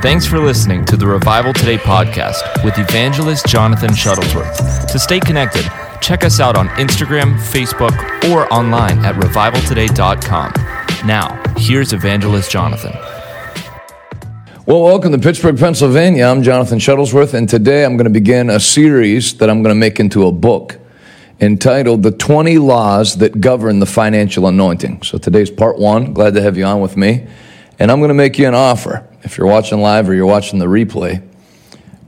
Thanks for listening to the Revival Today podcast with evangelist Jonathan Shuttlesworth. To stay connected, check us out on Instagram, Facebook, or online at revivaltoday.com. Now, here's evangelist Jonathan. Well, welcome to Pittsburgh, Pennsylvania. I'm Jonathan Shuttlesworth, and today I'm going to begin a series that I'm going to make into a book entitled The 20 Laws That Govern the Financial Anointing. So today's part one. Glad to have you on with me. And I'm going to make you an offer. If you're watching live or you're watching the replay,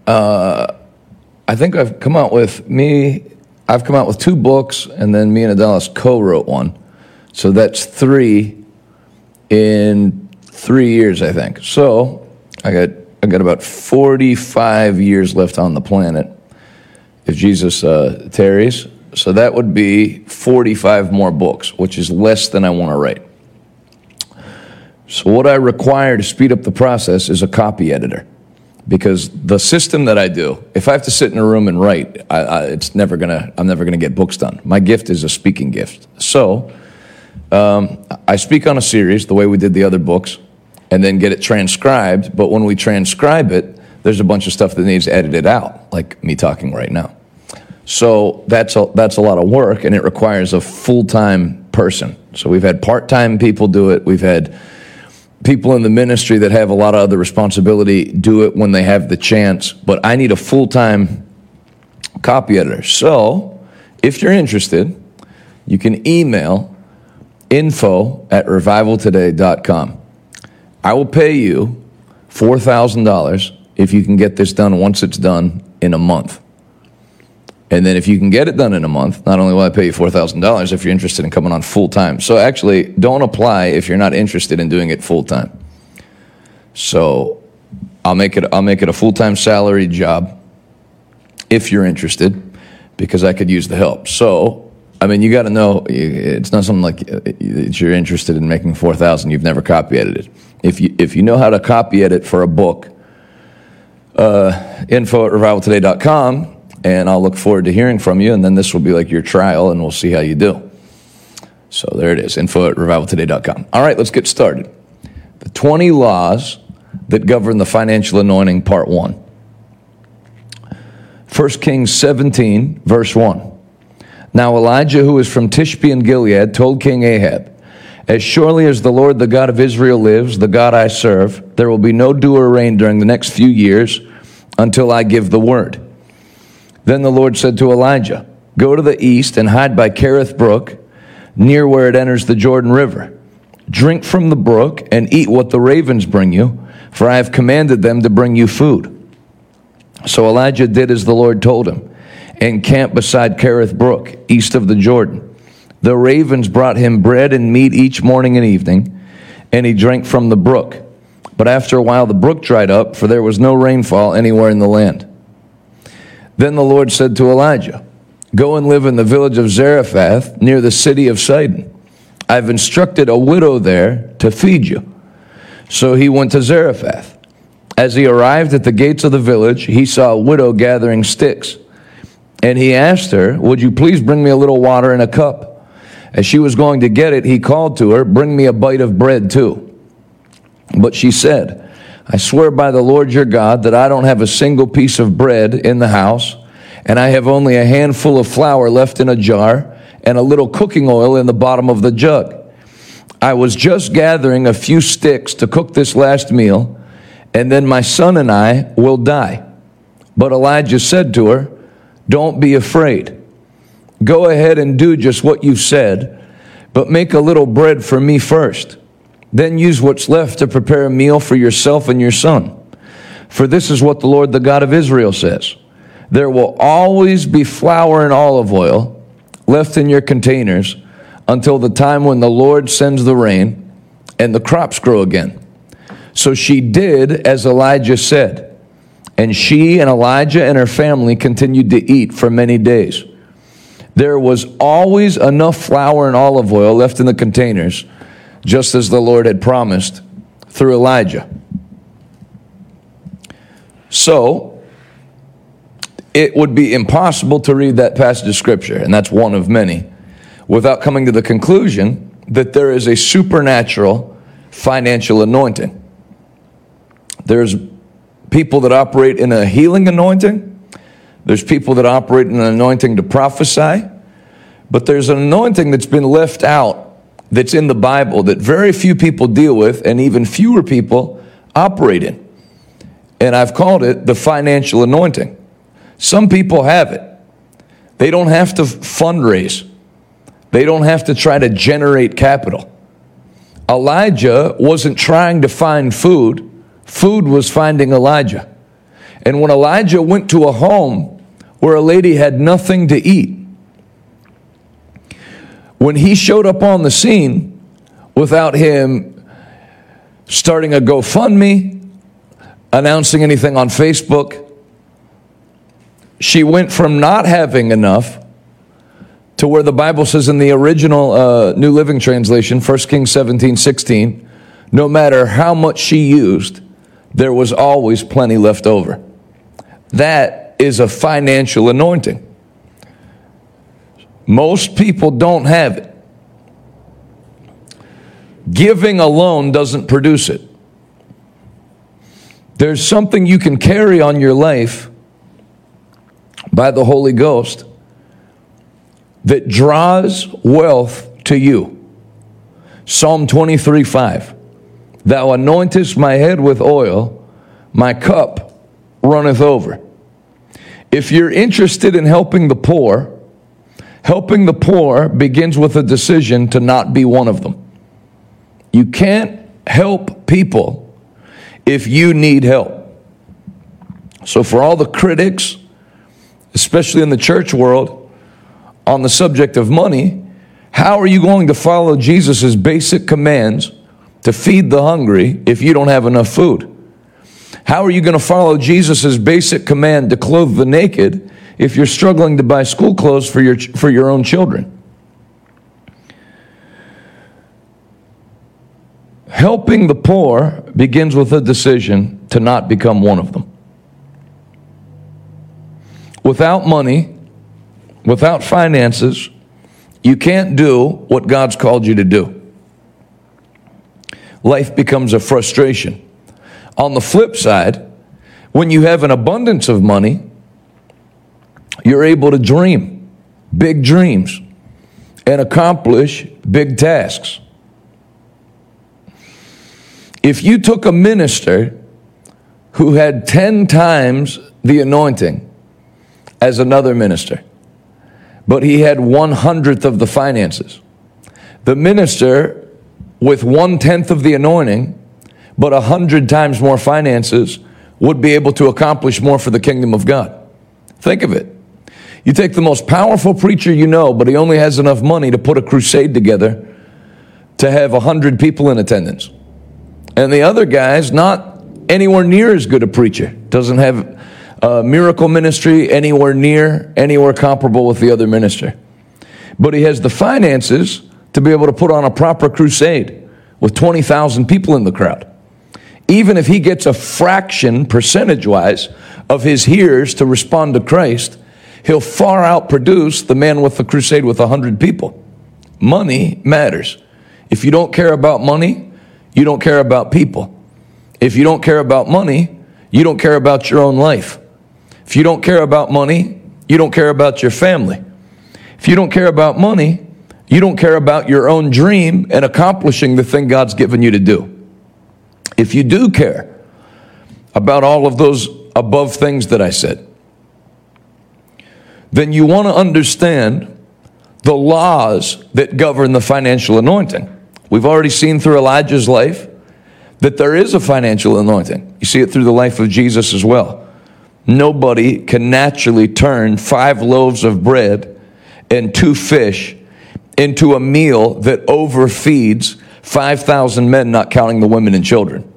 uh, I think I've come out with me, I've come out with two books, and then me and Adalis co wrote one. So that's three in three years, I think. So I got, I got about 45 years left on the planet if Jesus uh, tarries. So that would be 45 more books, which is less than I want to write. So, what I require to speed up the process is a copy editor. Because the system that I do, if I have to sit in a room and write, I, I, it's never gonna, I'm never gonna get books done. My gift is a speaking gift. So, um, I speak on a series the way we did the other books, and then get it transcribed. But when we transcribe it, there's a bunch of stuff that needs edited out, like me talking right now. So that's a, that's a lot of work, and it requires a full time person. So we've had part time people do it. We've had people in the ministry that have a lot of other responsibility do it when they have the chance, but I need a full time copy editor. So if you're interested, you can email info at revivaltoday.com. I will pay you $4,000 if you can get this done once it's done in a month. And then if you can get it done in a month, not only will I pay you $4,000 if you're interested in coming on full time. So actually, don't apply if you're not interested in doing it full time. So I'll make it, I'll make it a full time salary job if you're interested because I could use the help. So, I mean, you got to know it's not something like you're interested in making 4,000, you've never copy edited. If you, if you know how to copy edit for a book, uh, info at revivaltoday.com and I'll look forward to hearing from you. And then this will be like your trial, and we'll see how you do. So there it is info at revivaltoday.com. All right, let's get started. The 20 laws that govern the financial anointing, part one. 1 Kings 17, verse 1. Now Elijah, who is from Tishbe in Gilead, told King Ahab, As surely as the Lord, the God of Israel, lives, the God I serve, there will be no dew or rain during the next few years until I give the word. Then the Lord said to Elijah, Go to the east and hide by Kerith Brook, near where it enters the Jordan River. Drink from the brook and eat what the ravens bring you, for I have commanded them to bring you food. So Elijah did as the Lord told him, and camped beside Kerith Brook, east of the Jordan. The ravens brought him bread and meat each morning and evening, and he drank from the brook. But after a while the brook dried up, for there was no rainfall anywhere in the land. Then the Lord said to Elijah, Go and live in the village of Zarephath near the city of Sidon. I've instructed a widow there to feed you. So he went to Zarephath. As he arrived at the gates of the village, he saw a widow gathering sticks. And he asked her, Would you please bring me a little water in a cup? As she was going to get it, he called to her, Bring me a bite of bread too. But she said, I swear by the Lord your God that I don't have a single piece of bread in the house, and I have only a handful of flour left in a jar and a little cooking oil in the bottom of the jug. I was just gathering a few sticks to cook this last meal, and then my son and I will die. But Elijah said to her, Don't be afraid. Go ahead and do just what you said, but make a little bread for me first. Then use what's left to prepare a meal for yourself and your son. For this is what the Lord, the God of Israel, says There will always be flour and olive oil left in your containers until the time when the Lord sends the rain and the crops grow again. So she did as Elijah said, and she and Elijah and her family continued to eat for many days. There was always enough flour and olive oil left in the containers just as the Lord had promised through Elijah. So, it would be impossible to read that passage of Scripture, and that's one of many, without coming to the conclusion that there is a supernatural financial anointing. There's people that operate in a healing anointing. There's people that operate in an anointing to prophesy. But there's an anointing that's been left out that's in the Bible that very few people deal with and even fewer people operate in. And I've called it the financial anointing. Some people have it. They don't have to fundraise. They don't have to try to generate capital. Elijah wasn't trying to find food, food was finding Elijah. And when Elijah went to a home where a lady had nothing to eat, when he showed up on the scene without him starting a GoFundMe, announcing anything on Facebook, she went from not having enough to where the Bible says in the original uh, New Living Translation, 1 Kings 17 16, no matter how much she used, there was always plenty left over. That is a financial anointing. Most people don't have it. Giving alone doesn't produce it. There's something you can carry on your life by the Holy Ghost that draws wealth to you. Psalm 23 5. Thou anointest my head with oil, my cup runneth over. If you're interested in helping the poor, helping the poor begins with a decision to not be one of them. You can't help people if you need help. So, for all the critics, especially in the church world, on the subject of money, how are you going to follow Jesus' basic commands to feed the hungry if you don't have enough food? How are you going to follow Jesus' basic command to clothe the naked if you're struggling to buy school clothes for your, for your own children? Helping the poor begins with a decision to not become one of them. Without money, without finances, you can't do what God's called you to do. Life becomes a frustration. On the flip side, when you have an abundance of money, you're able to dream big dreams and accomplish big tasks. If you took a minister who had 10 times the anointing as another minister, but he had one hundredth of the finances. The minister with one tenth of the anointing, but a hundred times more finances, would be able to accomplish more for the kingdom of God. Think of it. You take the most powerful preacher you know, but he only has enough money to put a crusade together to have a hundred people in attendance. And the other guy's not anywhere near as good a preacher, doesn't have a miracle ministry anywhere near, anywhere comparable with the other minister. But he has the finances to be able to put on a proper crusade with 20,000 people in the crowd. Even if he gets a fraction, percentage wise, of his hearers to respond to Christ, he'll far outproduce the man with the crusade with 100 people. Money matters. If you don't care about money, you don't care about people. If you don't care about money, you don't care about your own life. If you don't care about money, you don't care about your family. If you don't care about money, you don't care about your own dream and accomplishing the thing God's given you to do. If you do care about all of those above things that I said, then you want to understand the laws that govern the financial anointing. We've already seen through Elijah's life that there is a financial anointing. You see it through the life of Jesus as well. Nobody can naturally turn five loaves of bread and two fish into a meal that overfeeds 5,000 men, not counting the women and children.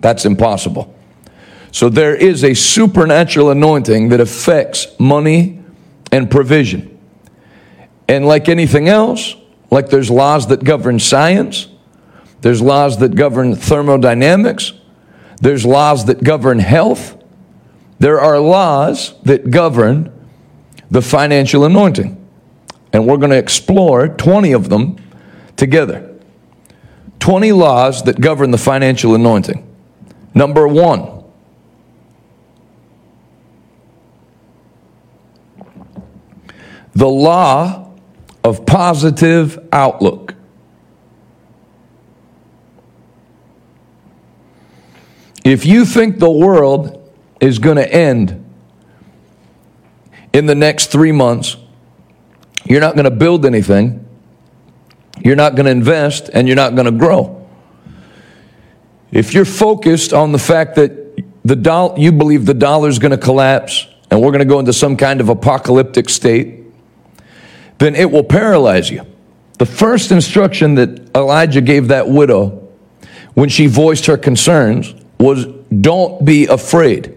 That's impossible. So there is a supernatural anointing that affects money and provision. And like anything else, like there's laws that govern science, there's laws that govern thermodynamics, there's laws that govern health, there are laws that govern the financial anointing. And we're going to explore 20 of them together. 20 laws that govern the financial anointing. Number one, the law of positive outlook. If you think the world is going to end in the next three months, you're not going to build anything, you're not going to invest, and you're not going to grow. If you're focused on the fact that the doll, you believe the dollar is going to collapse and we're going to go into some kind of apocalyptic state, then it will paralyze you. The first instruction that Elijah gave that widow when she voiced her concerns was don't be afraid.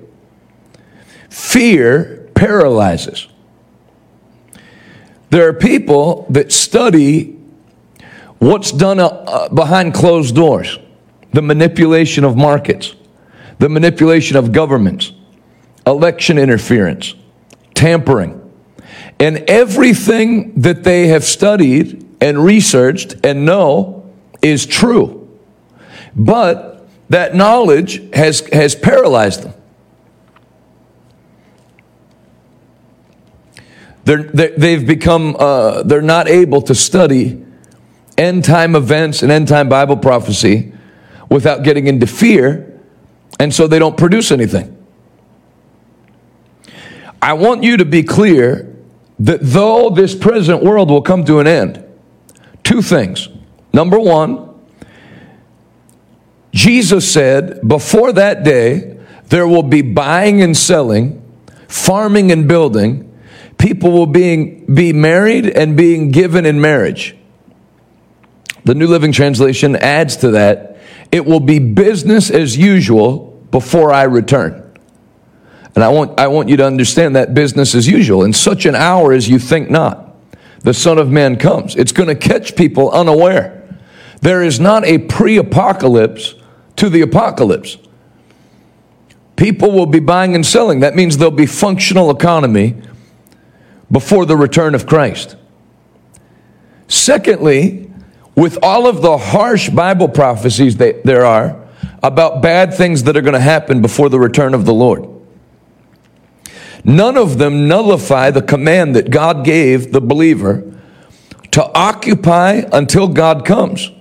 Fear paralyzes. There are people that study what's done uh, behind closed doors, the manipulation of markets, the manipulation of governments, election interference, tampering and everything that they have studied and researched and know is true. But that knowledge has, has paralyzed them. They're, they've become, uh, they're not able to study end time events and end time Bible prophecy without getting into fear, and so they don't produce anything. I want you to be clear that though this present world will come to an end, two things. Number one, Jesus said, before that day, there will be buying and selling, farming and building. People will being, be married and being given in marriage. The New Living Translation adds to that, it will be business as usual before I return. And I want, I want you to understand that business as usual. In such an hour as you think not, the Son of Man comes. It's going to catch people unaware. There is not a pre apocalypse to the apocalypse. People will be buying and selling. That means there'll be functional economy before the return of Christ. Secondly, with all of the harsh Bible prophecies that there are about bad things that are going to happen before the return of the Lord, None of them nullify the command that God gave the believer to occupy until God comes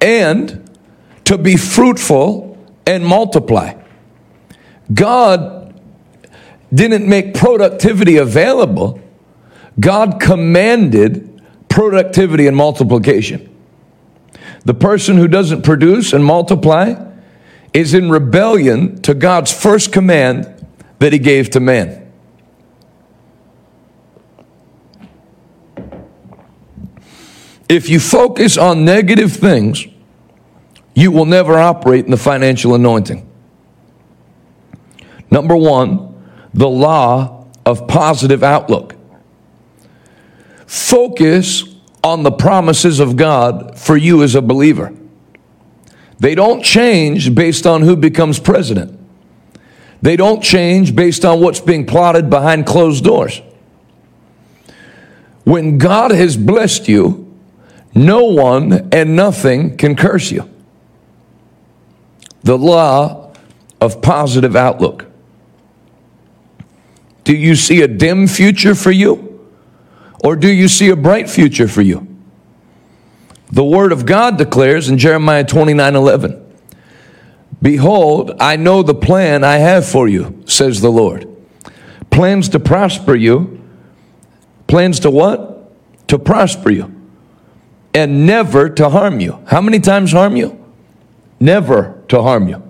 and to be fruitful and multiply. God didn't make productivity available, God commanded productivity and multiplication. The person who doesn't produce and multiply is in rebellion to God's first command that he gave to man. If you focus on negative things, you will never operate in the financial anointing. Number one, the law of positive outlook. Focus on the promises of God for you as a believer. They don't change based on who becomes president. They don't change based on what's being plotted behind closed doors. When God has blessed you, no one and nothing can curse you. The law of positive outlook. Do you see a dim future for you? Or do you see a bright future for you? The Word of God declares in Jeremiah 29 11 Behold, I know the plan I have for you, says the Lord. Plans to prosper you. Plans to what? To prosper you. And never to harm you. How many times harm you? Never to harm you.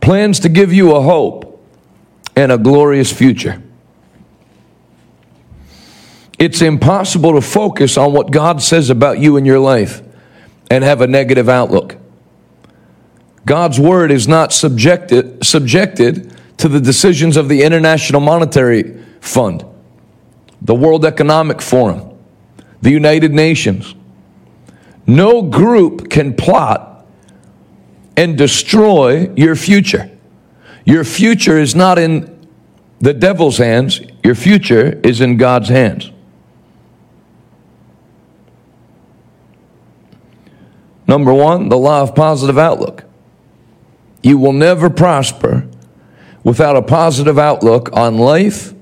Plans to give you a hope and a glorious future. It's impossible to focus on what God says about you in your life and have a negative outlook. God's word is not subjected, subjected to the decisions of the International Monetary Fund, the World Economic Forum, the United Nations. No group can plot and destroy your future. Your future is not in the devil's hands, your future is in God's hands. Number one, the law of positive outlook. You will never prosper without a positive outlook on life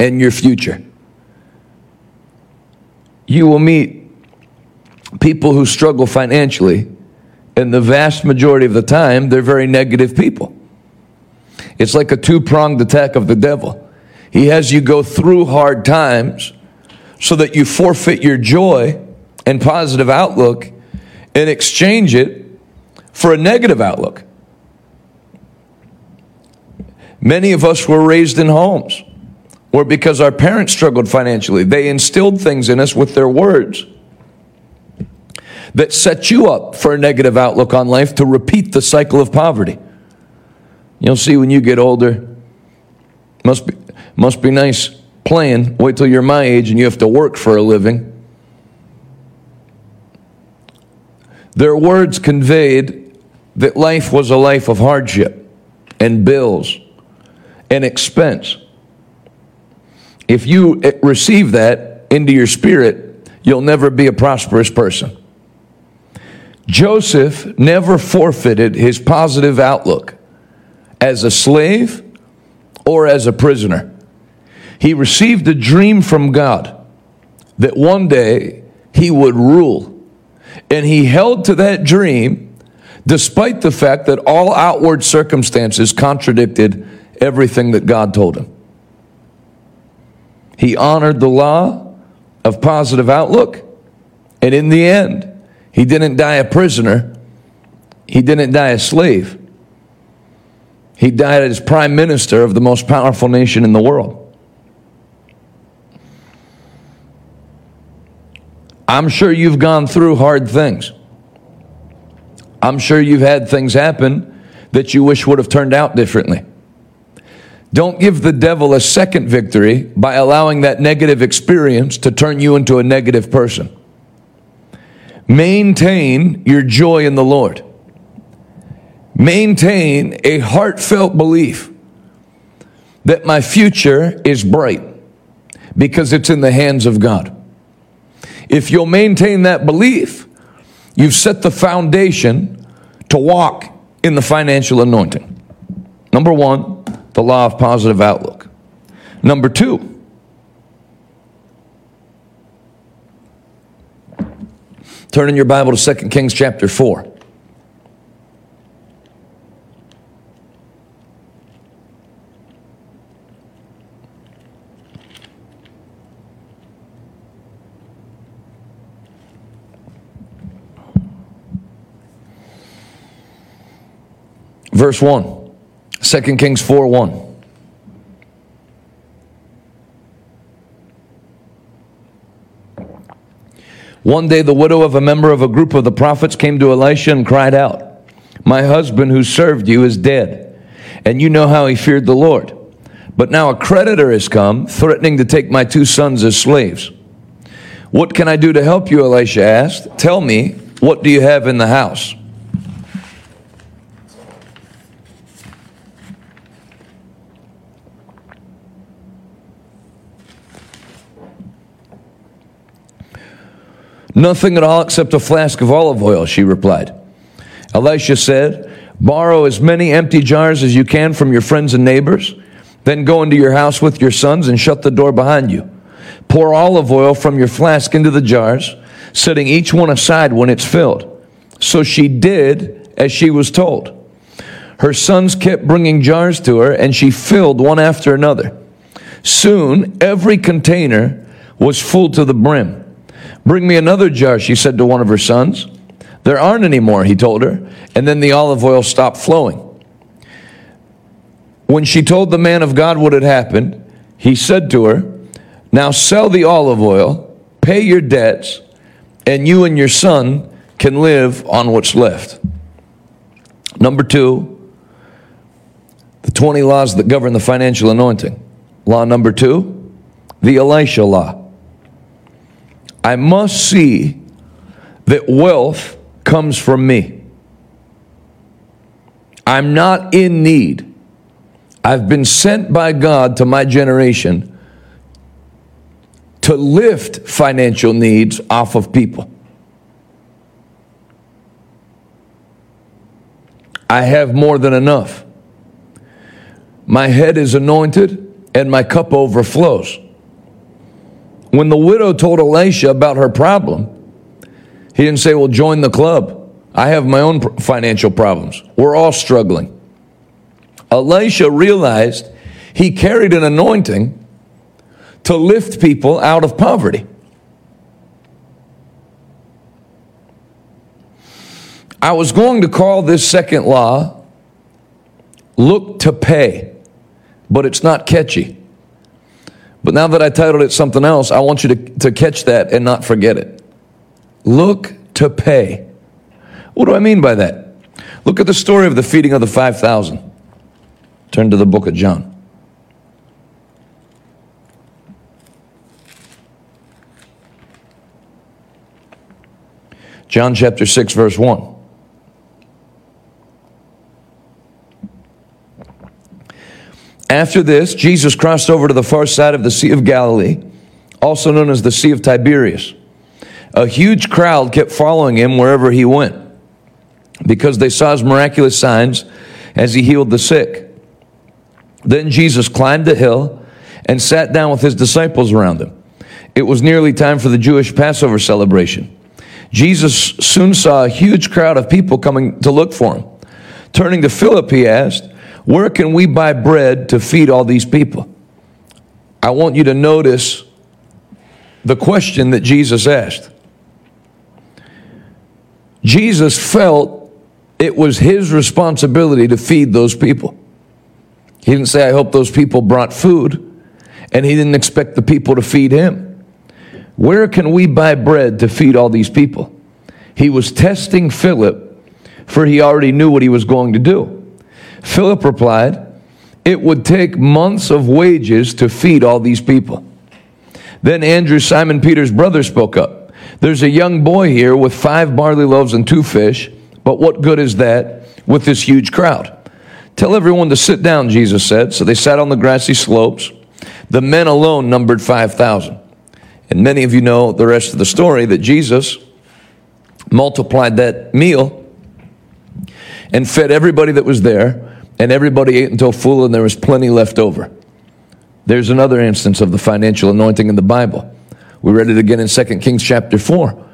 and your future. you will meet people who struggle financially, and the vast majority of the time, they're very negative people. It's like a two pronged attack of the devil. He has you go through hard times so that you forfeit your joy and positive outlook and exchange it for a negative outlook. Many of us were raised in homes where, because our parents struggled financially, they instilled things in us with their words that set you up for a negative outlook on life to repeat the cycle of poverty. You'll see when you get older, must be, must be nice playing. Wait till you're my age and you have to work for a living. Their words conveyed that life was a life of hardship and bills and expense. If you eh, receive that into your spirit, you'll never be a prosperous person. Joseph never forfeited his positive outlook as a slave or as a prisoner. He received a dream from God that one day he would rule. And he held to that dream despite the fact that all outward circumstances contradicted everything that God told him. He honored the law of positive outlook, and in the end, he didn't die a prisoner, he didn't die a slave. He died as prime minister of the most powerful nation in the world. I'm sure you've gone through hard things. I'm sure you've had things happen that you wish would have turned out differently. Don't give the devil a second victory by allowing that negative experience to turn you into a negative person. Maintain your joy in the Lord. Maintain a heartfelt belief that my future is bright because it's in the hands of God. If you'll maintain that belief, you've set the foundation to walk in the financial anointing. Number one, the law of positive outlook. Number two, turn in your Bible to 2 Kings chapter 4. Verse 1. 2 Kings 4 1. One day, the widow of a member of a group of the prophets came to Elisha and cried out, My husband who served you is dead, and you know how he feared the Lord. But now a creditor has come, threatening to take my two sons as slaves. What can I do to help you? Elisha asked. Tell me, what do you have in the house? Nothing at all except a flask of olive oil, she replied. Elisha said, Borrow as many empty jars as you can from your friends and neighbors. Then go into your house with your sons and shut the door behind you. Pour olive oil from your flask into the jars, setting each one aside when it's filled. So she did as she was told. Her sons kept bringing jars to her, and she filled one after another. Soon, every container was full to the brim. Bring me another jar, she said to one of her sons. There aren't any more, he told her. And then the olive oil stopped flowing. When she told the man of God what had happened, he said to her, Now sell the olive oil, pay your debts, and you and your son can live on what's left. Number two, the 20 laws that govern the financial anointing. Law number two, the Elisha law. I must see that wealth comes from me. I'm not in need. I've been sent by God to my generation to lift financial needs off of people. I have more than enough. My head is anointed and my cup overflows. When the widow told Elisha about her problem, he didn't say, Well, join the club. I have my own financial problems. We're all struggling. Elisha realized he carried an anointing to lift people out of poverty. I was going to call this second law look to pay, but it's not catchy. But now that I titled it something else, I want you to, to catch that and not forget it. Look to pay. What do I mean by that? Look at the story of the feeding of the 5,000. Turn to the book of John. John chapter 6, verse 1. After this, Jesus crossed over to the far side of the Sea of Galilee, also known as the Sea of Tiberias. A huge crowd kept following him wherever he went because they saw his miraculous signs as he healed the sick. Then Jesus climbed the hill and sat down with his disciples around him. It was nearly time for the Jewish Passover celebration. Jesus soon saw a huge crowd of people coming to look for him. Turning to Philip, he asked, where can we buy bread to feed all these people? I want you to notice the question that Jesus asked. Jesus felt it was his responsibility to feed those people. He didn't say, I hope those people brought food, and he didn't expect the people to feed him. Where can we buy bread to feed all these people? He was testing Philip, for he already knew what he was going to do. Philip replied, It would take months of wages to feed all these people. Then Andrew, Simon Peter's brother, spoke up. There's a young boy here with five barley loaves and two fish, but what good is that with this huge crowd? Tell everyone to sit down, Jesus said. So they sat on the grassy slopes. The men alone numbered 5,000. And many of you know the rest of the story that Jesus multiplied that meal and fed everybody that was there and everybody ate until full and there was plenty left over. There's another instance of the financial anointing in the Bible. We read it again in 2 Kings chapter 4.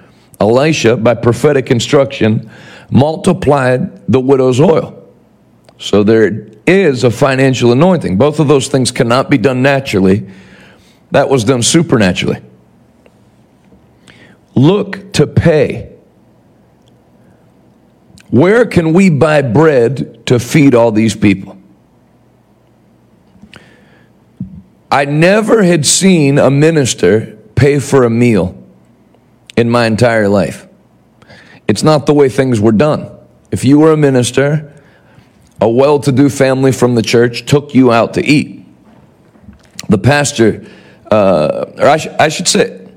Elisha, by prophetic instruction, multiplied the widow's oil. So there is a financial anointing. Both of those things cannot be done naturally. That was done supernaturally. Look to pay where can we buy bread to feed all these people? I never had seen a minister pay for a meal in my entire life. It's not the way things were done. If you were a minister, a well to do family from the church took you out to eat. The pastor, uh, or I, sh- I should say,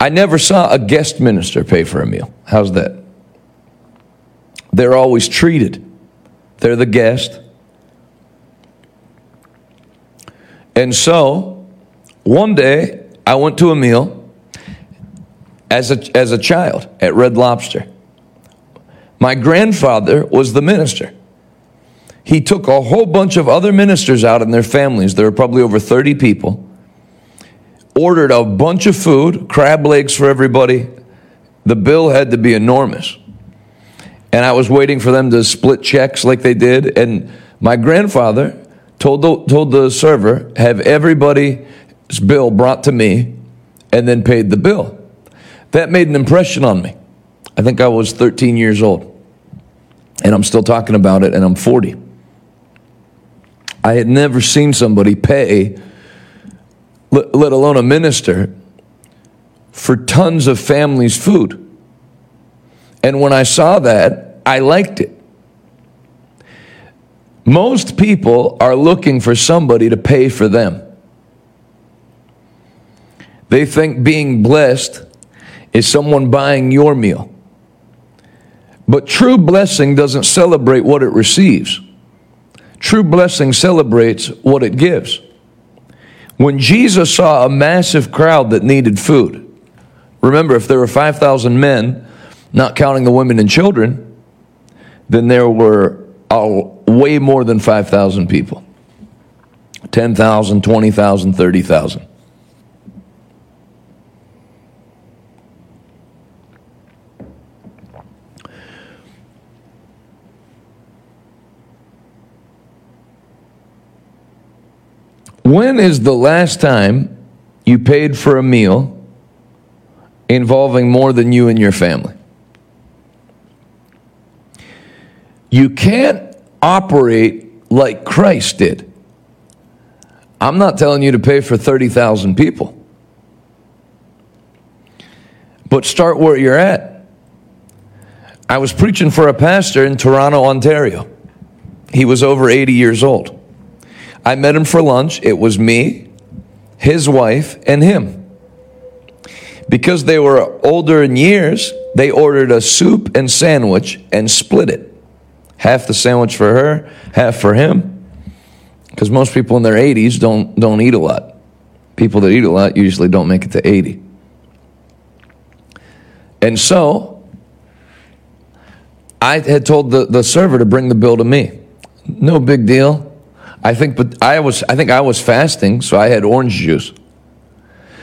I never saw a guest minister pay for a meal. How's that? They're always treated. They're the guest. And so, one day, I went to a meal as a, as a child at Red Lobster. My grandfather was the minister. He took a whole bunch of other ministers out and their families. There were probably over 30 people. Ordered a bunch of food, crab legs for everybody. The bill had to be enormous and I was waiting for them to split checks like they did. And my grandfather told the, told the server, have everybody's bill brought to me, and then paid the bill. That made an impression on me. I think I was 13 years old. And I'm still talking about it, and I'm 40. I had never seen somebody pay, let alone a minister, for tons of families' food. And when I saw that, I liked it. Most people are looking for somebody to pay for them. They think being blessed is someone buying your meal. But true blessing doesn't celebrate what it receives. True blessing celebrates what it gives. When Jesus saw a massive crowd that needed food, remember, if there were 5,000 men, not counting the women and children, then there were uh, way more than 5,000 people 10,000, 20,000, 30,000. When is the last time you paid for a meal involving more than you and your family? You can't operate like Christ did. I'm not telling you to pay for 30,000 people. But start where you're at. I was preaching for a pastor in Toronto, Ontario. He was over 80 years old. I met him for lunch. It was me, his wife, and him. Because they were older in years, they ordered a soup and sandwich and split it. Half the sandwich for her, half for him. Because most people in their 80s don't, don't eat a lot. People that eat a lot usually don't make it to 80. And so, I had told the, the server to bring the bill to me. No big deal. I think, but I was, I think I was fasting, so I had orange juice.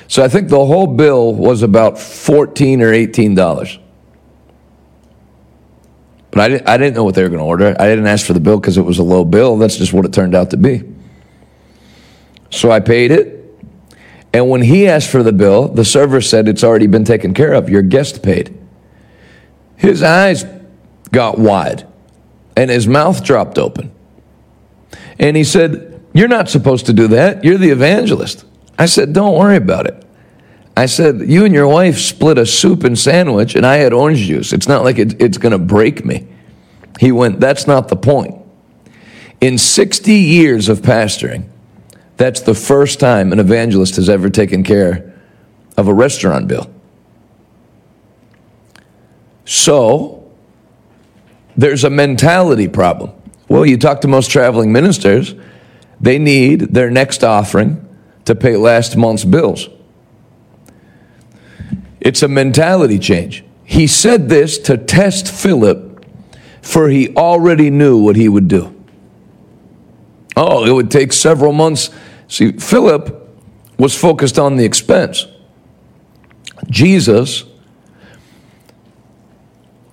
So I think the whole bill was about fourteen or eighteen dollars. But I I didn't know what they were going to order. I didn't ask for the bill because it was a low bill. That's just what it turned out to be. So I paid it. And when he asked for the bill, the server said it's already been taken care of. Your guest paid. His eyes got wide and his mouth dropped open. And he said, You're not supposed to do that. You're the evangelist. I said, Don't worry about it. I said, You and your wife split a soup and sandwich, and I had orange juice. It's not like it, it's going to break me. He went, That's not the point. In 60 years of pastoring, that's the first time an evangelist has ever taken care of a restaurant bill. So, there's a mentality problem. Well, you talk to most traveling ministers, they need their next offering to pay last month's bills. It's a mentality change. He said this to test Philip, for he already knew what he would do. Oh, it would take several months. See, Philip was focused on the expense. Jesus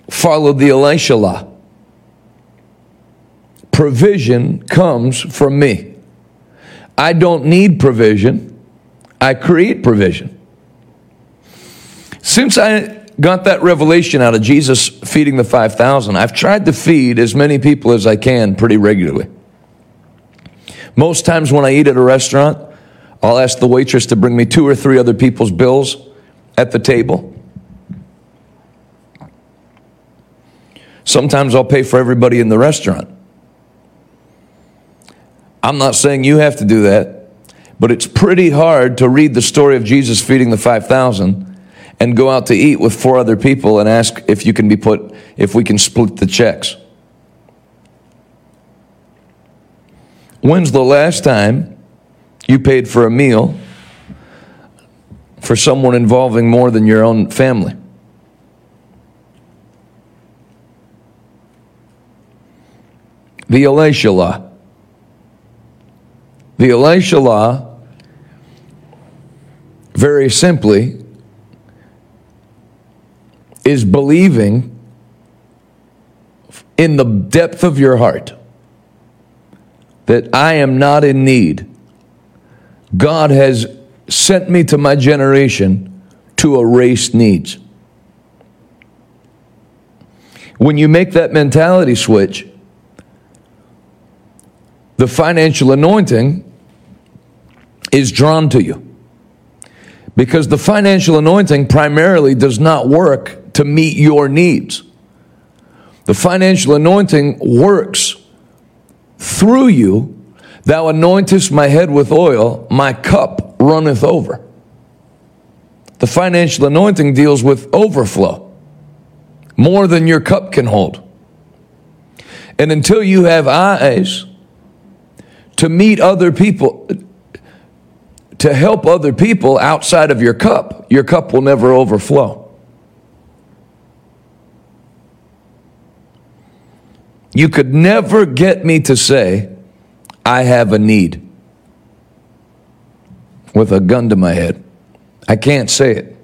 followed the Elisha law provision comes from me. I don't need provision, I create provision. Since I got that revelation out of Jesus feeding the 5,000, I've tried to feed as many people as I can pretty regularly. Most times when I eat at a restaurant, I'll ask the waitress to bring me two or three other people's bills at the table. Sometimes I'll pay for everybody in the restaurant. I'm not saying you have to do that, but it's pretty hard to read the story of Jesus feeding the 5,000 and go out to eat with four other people and ask if you can be put, if we can split the checks. When's the last time you paid for a meal for someone involving more than your own family? The Elisha law. The Elisha law, very simply, is believing in the depth of your heart that I am not in need. God has sent me to my generation to erase needs. When you make that mentality switch, the financial anointing is drawn to you. Because the financial anointing primarily does not work to meet your needs. The financial anointing works through you. Thou anointest my head with oil, my cup runneth over. The financial anointing deals with overflow, more than your cup can hold. And until you have eyes to meet other people, to help other people outside of your cup, your cup will never overflow. You could never get me to say, I have a need with a gun to my head. I can't say it.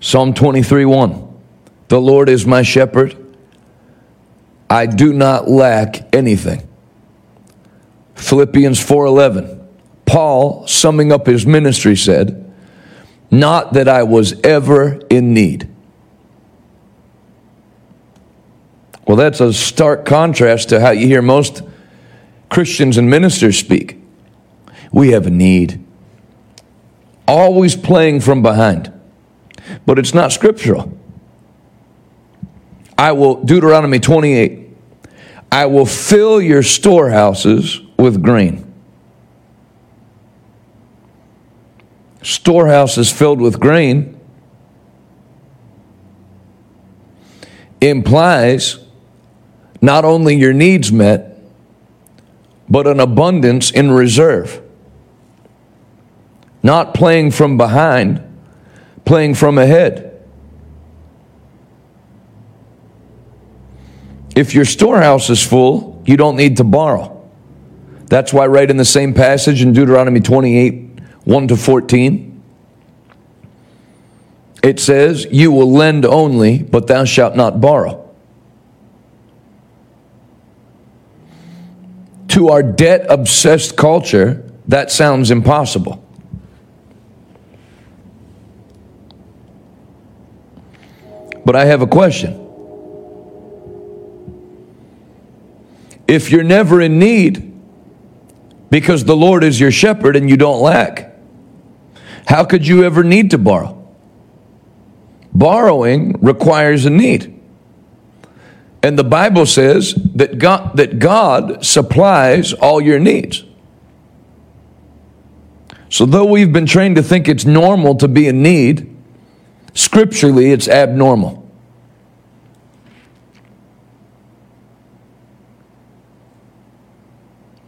Psalm 23 1. The Lord is my shepherd I do not lack anything. Philippians 4:11. Paul, summing up his ministry said, "Not that I was ever in need." Well, that's a stark contrast to how you hear most Christians and ministers speak. We have a need. Always playing from behind. But it's not scriptural. I will, Deuteronomy 28, I will fill your storehouses with grain. Storehouses filled with grain implies not only your needs met, but an abundance in reserve. Not playing from behind, playing from ahead. If your storehouse is full, you don't need to borrow. That's why, right in the same passage in Deuteronomy 28 1 to 14, it says, You will lend only, but thou shalt not borrow. To our debt obsessed culture, that sounds impossible. But I have a question. If you're never in need because the Lord is your shepherd and you don't lack, how could you ever need to borrow? Borrowing requires a need. And the Bible says that God, that God supplies all your needs. So, though we've been trained to think it's normal to be in need, scripturally it's abnormal.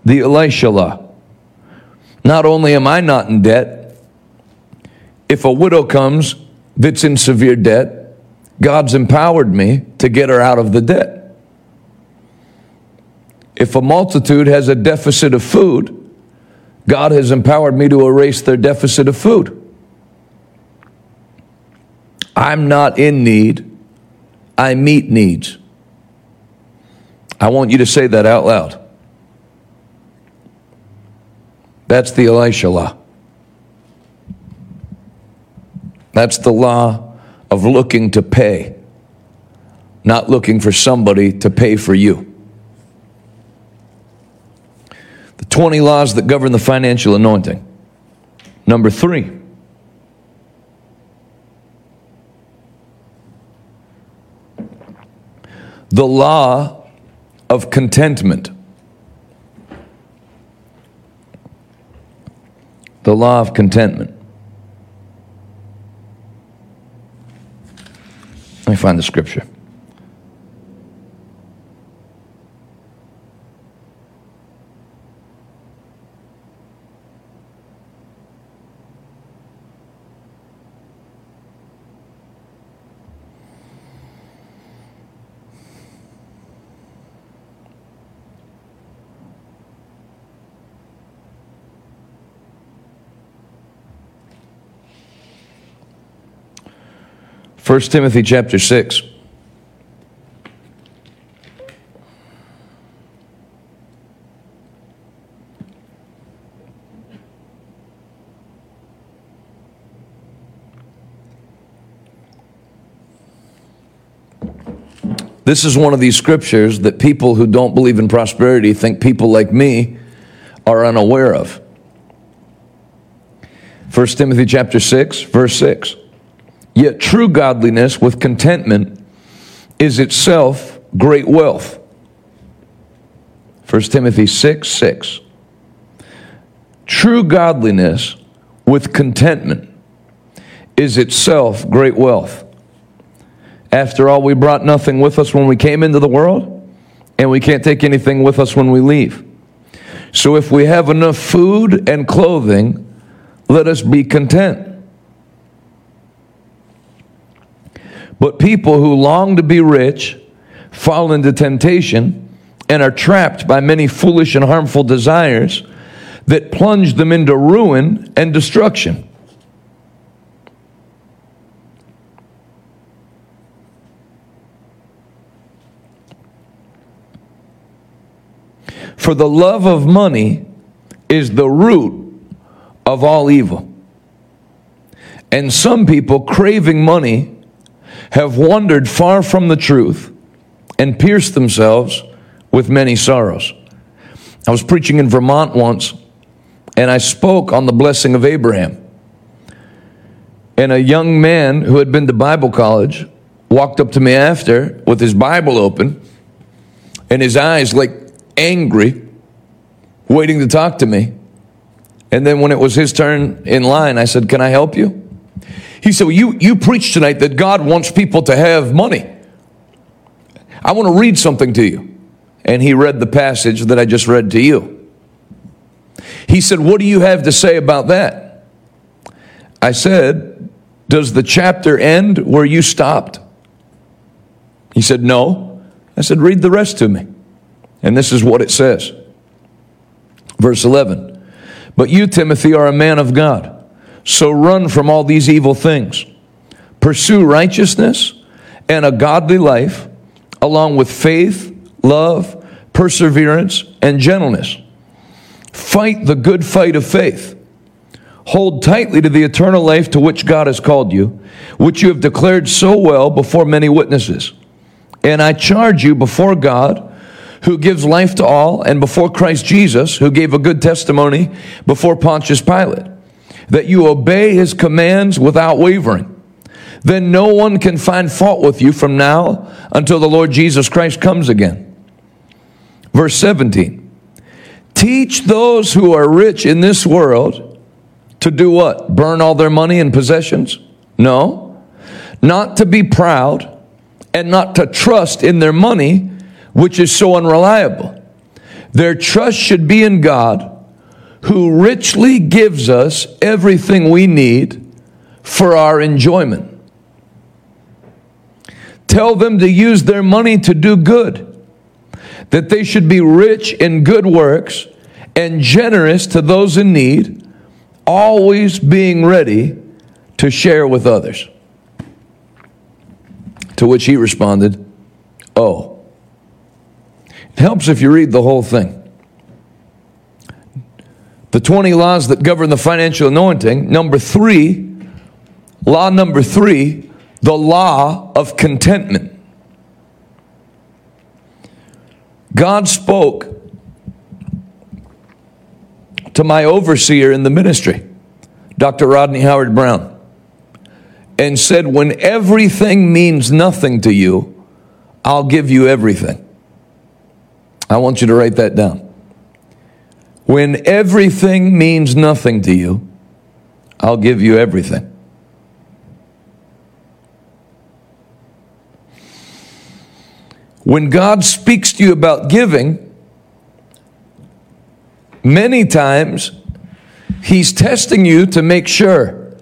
The Elisha law. Not only am I not in debt, if a widow comes that's in severe debt, God's empowered me to get her out of the debt. If a multitude has a deficit of food, God has empowered me to erase their deficit of food. I'm not in need, I meet needs. I want you to say that out loud. That's the Elisha law. That's the law of looking to pay, not looking for somebody to pay for you. The 20 laws that govern the financial anointing. Number three. The law of contentment. The law of contentment. Let me find the scripture. First Timothy chapter 6. This is one of these scriptures that people who don't believe in prosperity think people like me are unaware of. 1 Timothy chapter 6 verse 6. Yet true godliness with contentment is itself great wealth. 1 Timothy 6 6. True godliness with contentment is itself great wealth. After all, we brought nothing with us when we came into the world, and we can't take anything with us when we leave. So if we have enough food and clothing, let us be content. But people who long to be rich fall into temptation and are trapped by many foolish and harmful desires that plunge them into ruin and destruction. For the love of money is the root of all evil. And some people craving money have wandered far from the truth and pierced themselves with many sorrows. I was preaching in Vermont once, and I spoke on the blessing of Abraham. And a young man who had been to Bible college walked up to me after with his Bible open and his eyes like angry, waiting to talk to me. And then when it was his turn in line, I said, Can I help you? He said, well, you, you preached tonight that God wants people to have money. I want to read something to you. And he read the passage that I just read to you. He said, What do you have to say about that? I said, Does the chapter end where you stopped? He said, No. I said, Read the rest to me. And this is what it says. Verse 11 But you, Timothy, are a man of God. So run from all these evil things. Pursue righteousness and a godly life, along with faith, love, perseverance, and gentleness. Fight the good fight of faith. Hold tightly to the eternal life to which God has called you, which you have declared so well before many witnesses. And I charge you before God, who gives life to all, and before Christ Jesus, who gave a good testimony before Pontius Pilate, that you obey his commands without wavering. Then no one can find fault with you from now until the Lord Jesus Christ comes again. Verse 17 Teach those who are rich in this world to do what? Burn all their money and possessions? No. Not to be proud and not to trust in their money, which is so unreliable. Their trust should be in God, who richly gives us everything we need for our enjoyment. Tell them to use their money to do good, that they should be rich in good works and generous to those in need, always being ready to share with others. To which he responded, Oh. It helps if you read the whole thing. The 20 laws that govern the financial anointing. Number three, law number three, the law of contentment. God spoke to my overseer in the ministry, Dr. Rodney Howard Browne and said, When everything means nothing to you, I'll give you everything. I want you to write that down. When everything means nothing to you, I'll give you everything. When God speaks to you about giving, many times He's testing you to make sure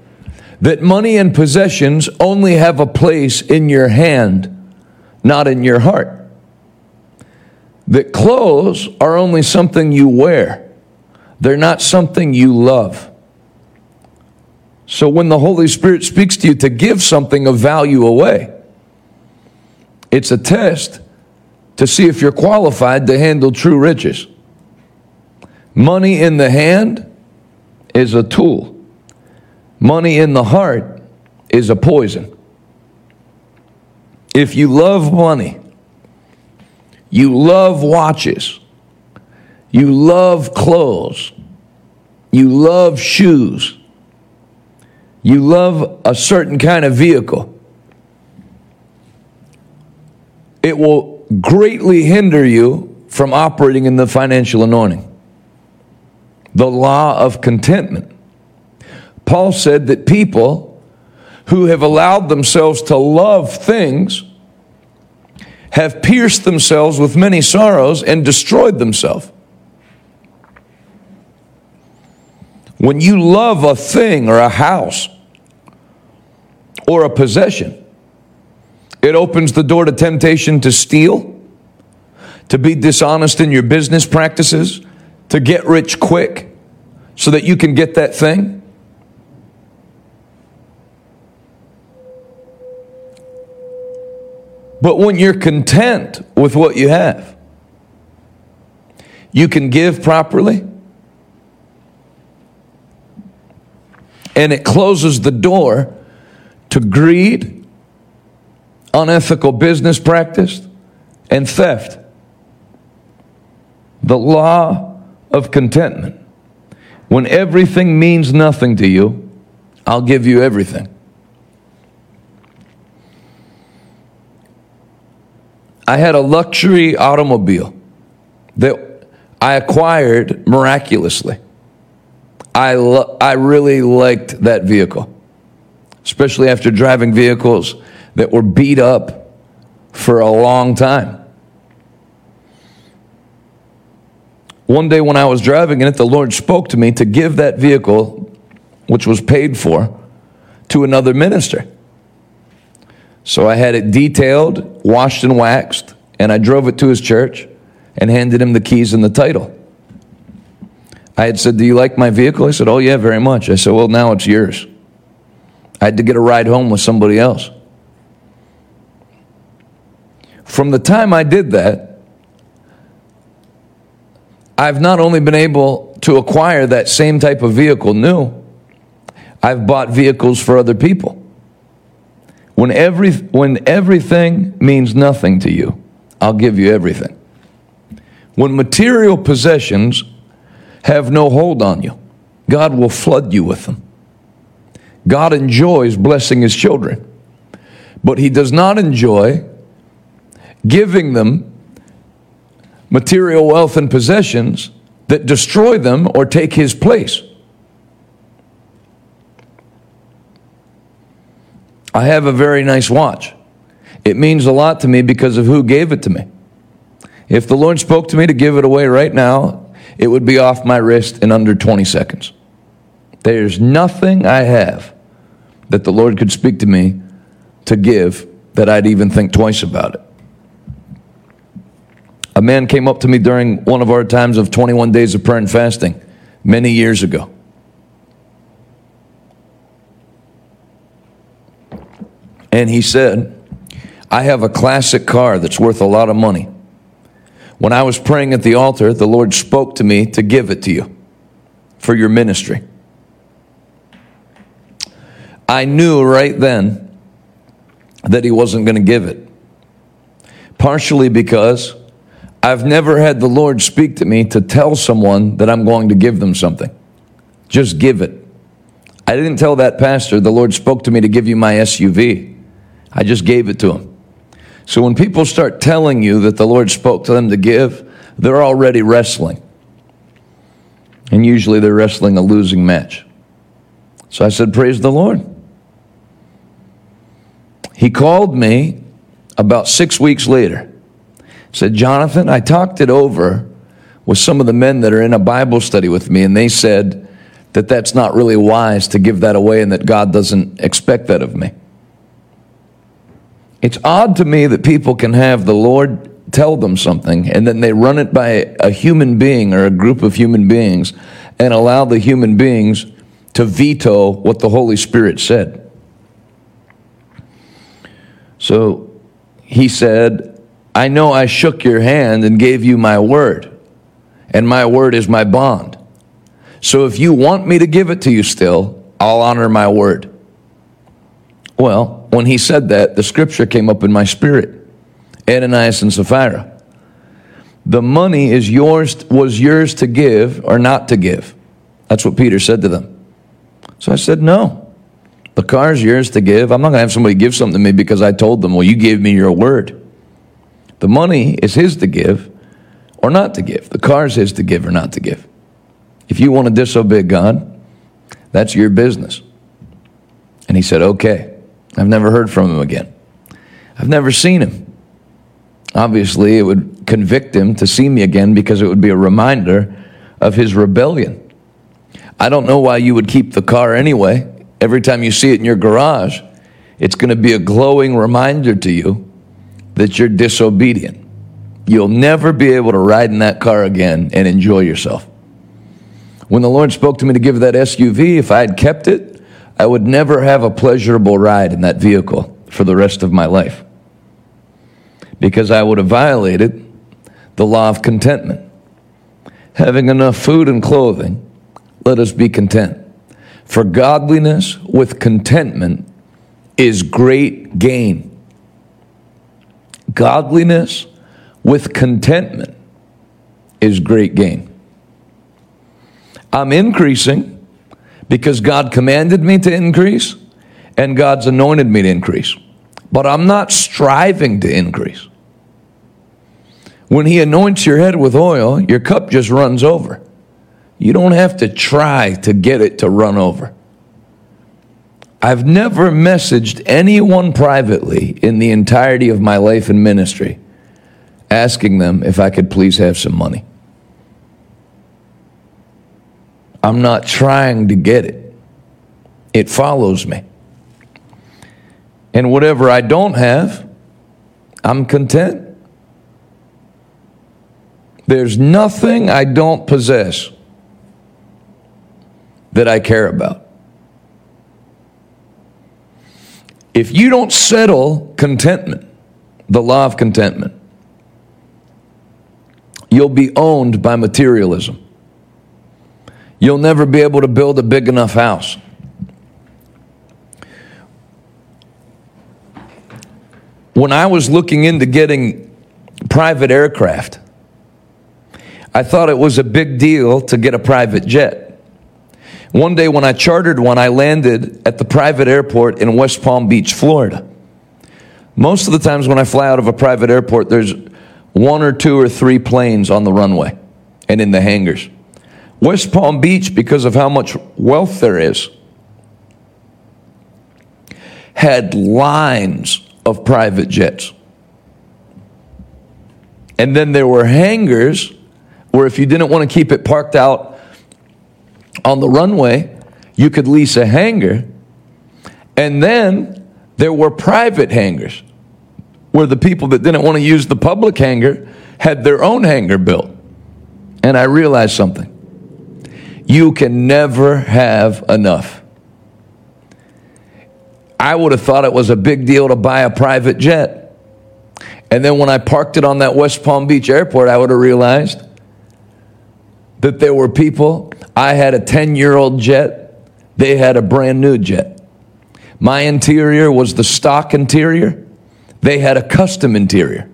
that money and possessions only have a place in your hand, not in your heart. That clothes are only something you wear, they're not something you love. So when the Holy Spirit speaks to you to give something of value away, it's a test to see if you're qualified to handle true riches. Money in the hand is a tool. Money in the heart is a poison. If you love money, you love watches, you love clothes, you love shoes, you love a certain kind of vehicle, it will greatly hinder you from operating in the financial anointing. The law of contentment. Paul said that people who have allowed themselves to love things have pierced themselves with many sorrows and destroyed themselves. When you love a thing or a house or a possession, it opens the door to temptation to steal, to be dishonest in your business practices, to get rich quick so that you can get that thing. But when you're content with what you have, you can give properly, and it closes the door to greed, unethical business practice, and theft. The law of contentment. When everything means nothing to you, I'll give you everything. I had a luxury automobile that I acquired miraculously. I, lo- I really liked that vehicle, especially after driving vehicles that were beat up for a long time. One day when I was driving in it, the Lord spoke to me to give that vehicle, which was paid for, to another minister. So I had it detailed, washed, and waxed, and I drove it to his church and handed him the keys and the title. I had said, Do you like my vehicle? I said, Oh, yeah, very much. I said, Well, now it's yours. I had to get a ride home with somebody else. From the time I did that, I've not only been able to acquire that same type of vehicle new, I've bought vehicles for other people. When, every, when everything means nothing to you, I'll give you everything. When material possessions have no hold on you, God will flood you with them. God enjoys blessing his children, but he does not enjoy giving them material wealth and possessions that destroy them or take his place. I have a very nice watch. It means a lot to me because of who gave it to me. If the Lord spoke to me to give it away right now, it would be off my wrist in under 20 seconds. There's nothing I have that the Lord could speak to me to give that I'd even think twice about it. A man came up to me during one of our times of 21 days of prayer and fasting many years ago. And he said, I have a classic car that's worth a lot of money. When I was praying at the altar, the Lord spoke to me to give it to you for your ministry. I knew right then that He wasn't going to give it. Partially because I've never had the Lord speak to me to tell someone that I'm going to give them something. Just give it. I didn't tell that pastor, the Lord spoke to me to give you my SUV. I just gave it to him. So when people start telling you that the Lord spoke to them to give, they're already wrestling. And usually they're wrestling a losing match. So I said, Praise the Lord. He called me about six weeks later. Said, Jonathan, I talked it over with some of the men that are in a Bible study with me, and they said that that's not really wise to give that away and that God doesn't expect that of me. It's odd to me that people can have the Lord tell them something and then they run it by a human being or a group of human beings and allow the human beings to veto what the Holy Spirit said. So he said, I know I shook your hand and gave you my word, and my word is my bond. So if you want me to give it to you still, I'll honor my word. Well, when he said that, the scripture came up in my spirit Ananias and Sapphira. The money is yours, was yours to give or not to give. That's what Peter said to them. So I said, No. The car is yours to give. I'm not going to have somebody give something to me because I told them, Well, you gave me your word. The money is his to give or not to give. The car is his to give or not to give. If you want to disobey God, that's your business. And he said, Okay. I've never heard from him again. I've never seen him. Obviously, it would convict him to see me again because it would be a reminder of his rebellion. I don't know why you would keep the car anyway. Every time you see it in your garage, it's going to be a glowing reminder to you that you're disobedient. You'll never be able to ride in that car again and enjoy yourself. When the Lord spoke to me to give that SUV, if I had kept it, I would never have a pleasurable ride in that vehicle for the rest of my life because I would have violated the law of contentment. having enough food and clothing, let us be content. For godliness with contentment is great gain. Godliness with contentment is great gain. I'm increasing because God commanded me to increase and God's anointed me to increase. But I'm not striving to increase. When He anoints your head with oil, your cup just runs over. You don't have to try to get it to run over. I've never messaged anyone privately in the entirety of my life and ministry asking them if I could please have some money. I'm not trying to get it, it follows me. And whatever I don't have, I'm content. There's nothing I don't possess that I care about. If you don't settle contentment, the law of contentment, you'll be owned by materialism. You'll never be able to build a big enough house. When I was looking into getting private aircraft, I thought it was a big deal to get a private jet. One day when I chartered one, I landed at the private airport in West Palm Beach, Florida. Most of the times when I fly out of a private airport, there's one or two or three planes on the runway and in the hangars. West Palm Beach, because of how much wealth there is, had lines of private jets. And then there were hangars where if you didn't want to keep it parked out on the runway, you could lease a hangar. And then there were private hangars where the people that didn't want to use the public hangar had their own hangar built. And I realized something you can never have enough. I would have thought it was a big deal to buy a private jet. And then when I parked it on that West Palm Beach airport, I would have realized that there were people I had a 10 year old jet, they had a brand new jet. My interior was the stock interior, they had a custom interior.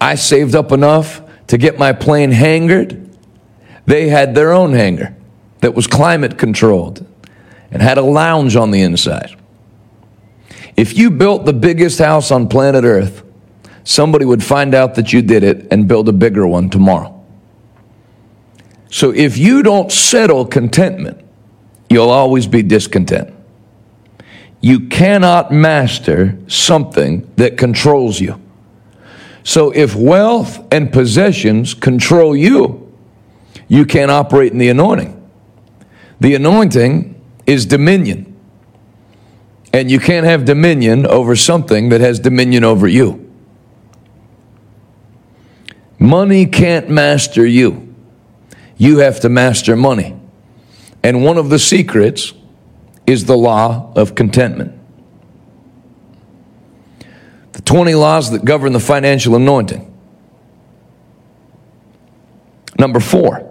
I saved up enough to get my plane hangared. They had their own hangar that was climate controlled and had a lounge on the inside. If you built the biggest house on planet Earth, somebody would find out that you did it and build a bigger one tomorrow. So if you don't settle contentment, you'll always be discontent. You cannot master something that controls you. So if wealth and possessions control you, you can't operate in the anointing. The anointing is dominion. And you can't have dominion over something that has dominion over you. Money can't master you you have to master money. And one of the secrets is the law of contentment. The 20 laws that govern the financial anointing. Number four.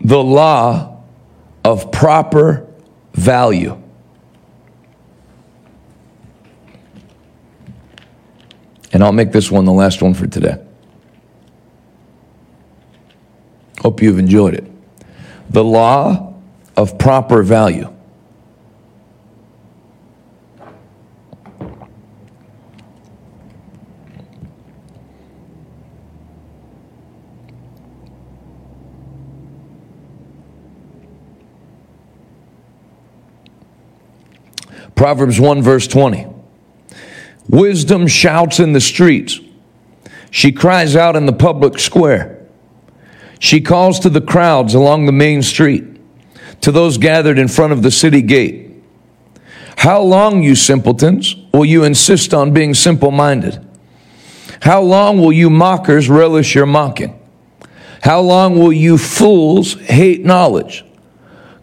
The law of proper value. And I'll make this one the last one for today. Hope you've enjoyed it. The law of proper value. Proverbs 1, verse 20. Wisdom shouts in the streets. She cries out in the public square. She calls to the crowds along the main street, to those gathered in front of the city gate. How long, you simpletons, will you insist on being simple minded? How long will you mockers relish your mocking? How long will you fools hate knowledge?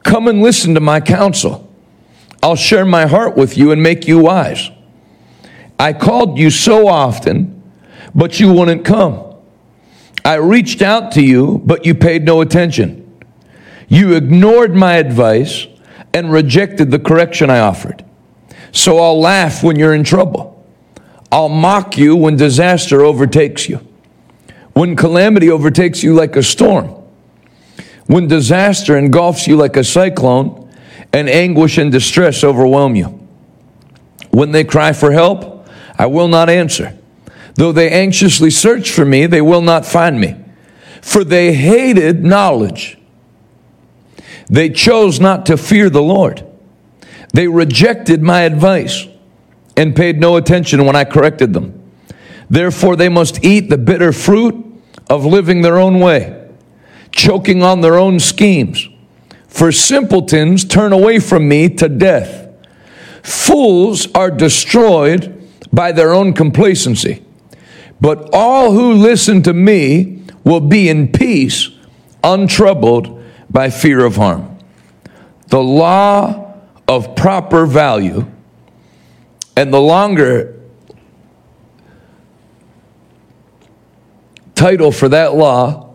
Come and listen to my counsel. I'll share my heart with you and make you wise. I called you so often, but you wouldn't come. I reached out to you, but you paid no attention. You ignored my advice and rejected the correction I offered. So I'll laugh when you're in trouble. I'll mock you when disaster overtakes you. When calamity overtakes you like a storm. When disaster engulfs you like a cyclone and anguish and distress overwhelm you. When they cry for help, I will not answer. Though they anxiously search for me, they will not find me. For they hated knowledge. They chose not to fear the Lord. They rejected my advice and paid no attention when I corrected them. Therefore, they must eat the bitter fruit of living their own way, choking on their own schemes. For simpletons turn away from me to death. Fools are destroyed by their own complacency. But all who listen to me will be in peace, untroubled by fear of harm. The law of proper value, and the longer title for that law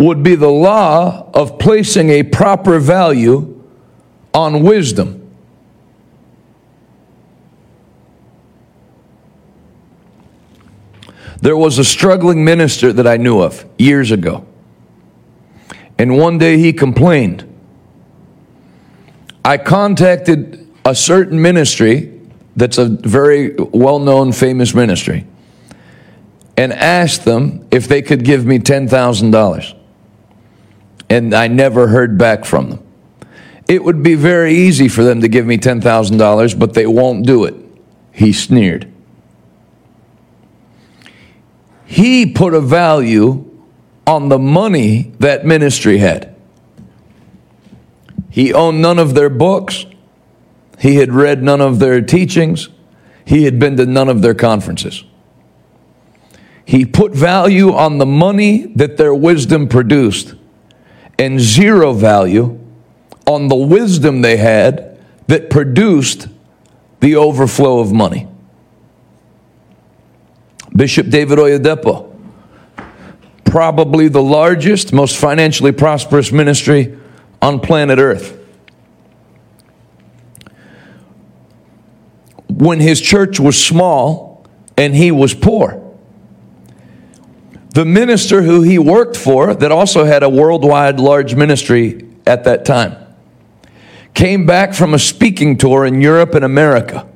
would be the law of placing a proper value on wisdom. There was a struggling minister that I knew of years ago. And one day he complained. I contacted a certain ministry that's a very well known, famous ministry and asked them if they could give me $10,000. And I never heard back from them. It would be very easy for them to give me $10,000, but they won't do it. He sneered. He put a value on the money that ministry had. He owned none of their books. He had read none of their teachings. He had been to none of their conferences. He put value on the money that their wisdom produced and zero value on the wisdom they had that produced the overflow of money. Bishop David Oyedepo, probably the largest, most financially prosperous ministry on planet Earth. When his church was small and he was poor, the minister who he worked for, that also had a worldwide large ministry at that time, came back from a speaking tour in Europe and America.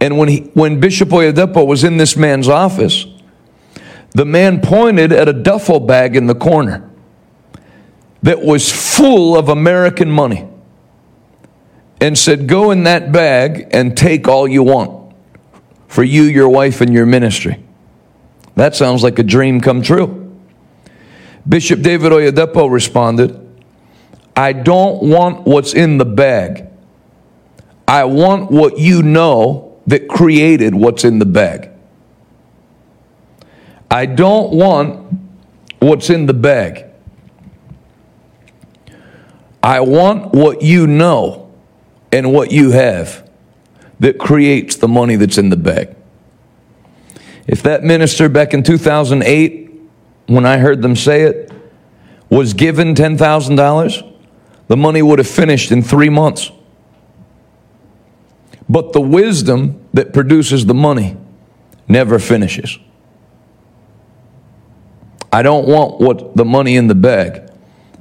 And when, he, when Bishop Oyedepo was in this man's office, the man pointed at a duffel bag in the corner that was full of American money and said, Go in that bag and take all you want for you, your wife, and your ministry. That sounds like a dream come true. Bishop David Oyedepo responded, I don't want what's in the bag. I want what you know that created what's in the bag. I don't want what's in the bag. I want what you know and what you have that creates the money that's in the bag. If that minister back in 2008, when I heard them say it, was given $10,000, the money would have finished in three months. But the wisdom that produces the money never finishes. I don't want what the money in the bag.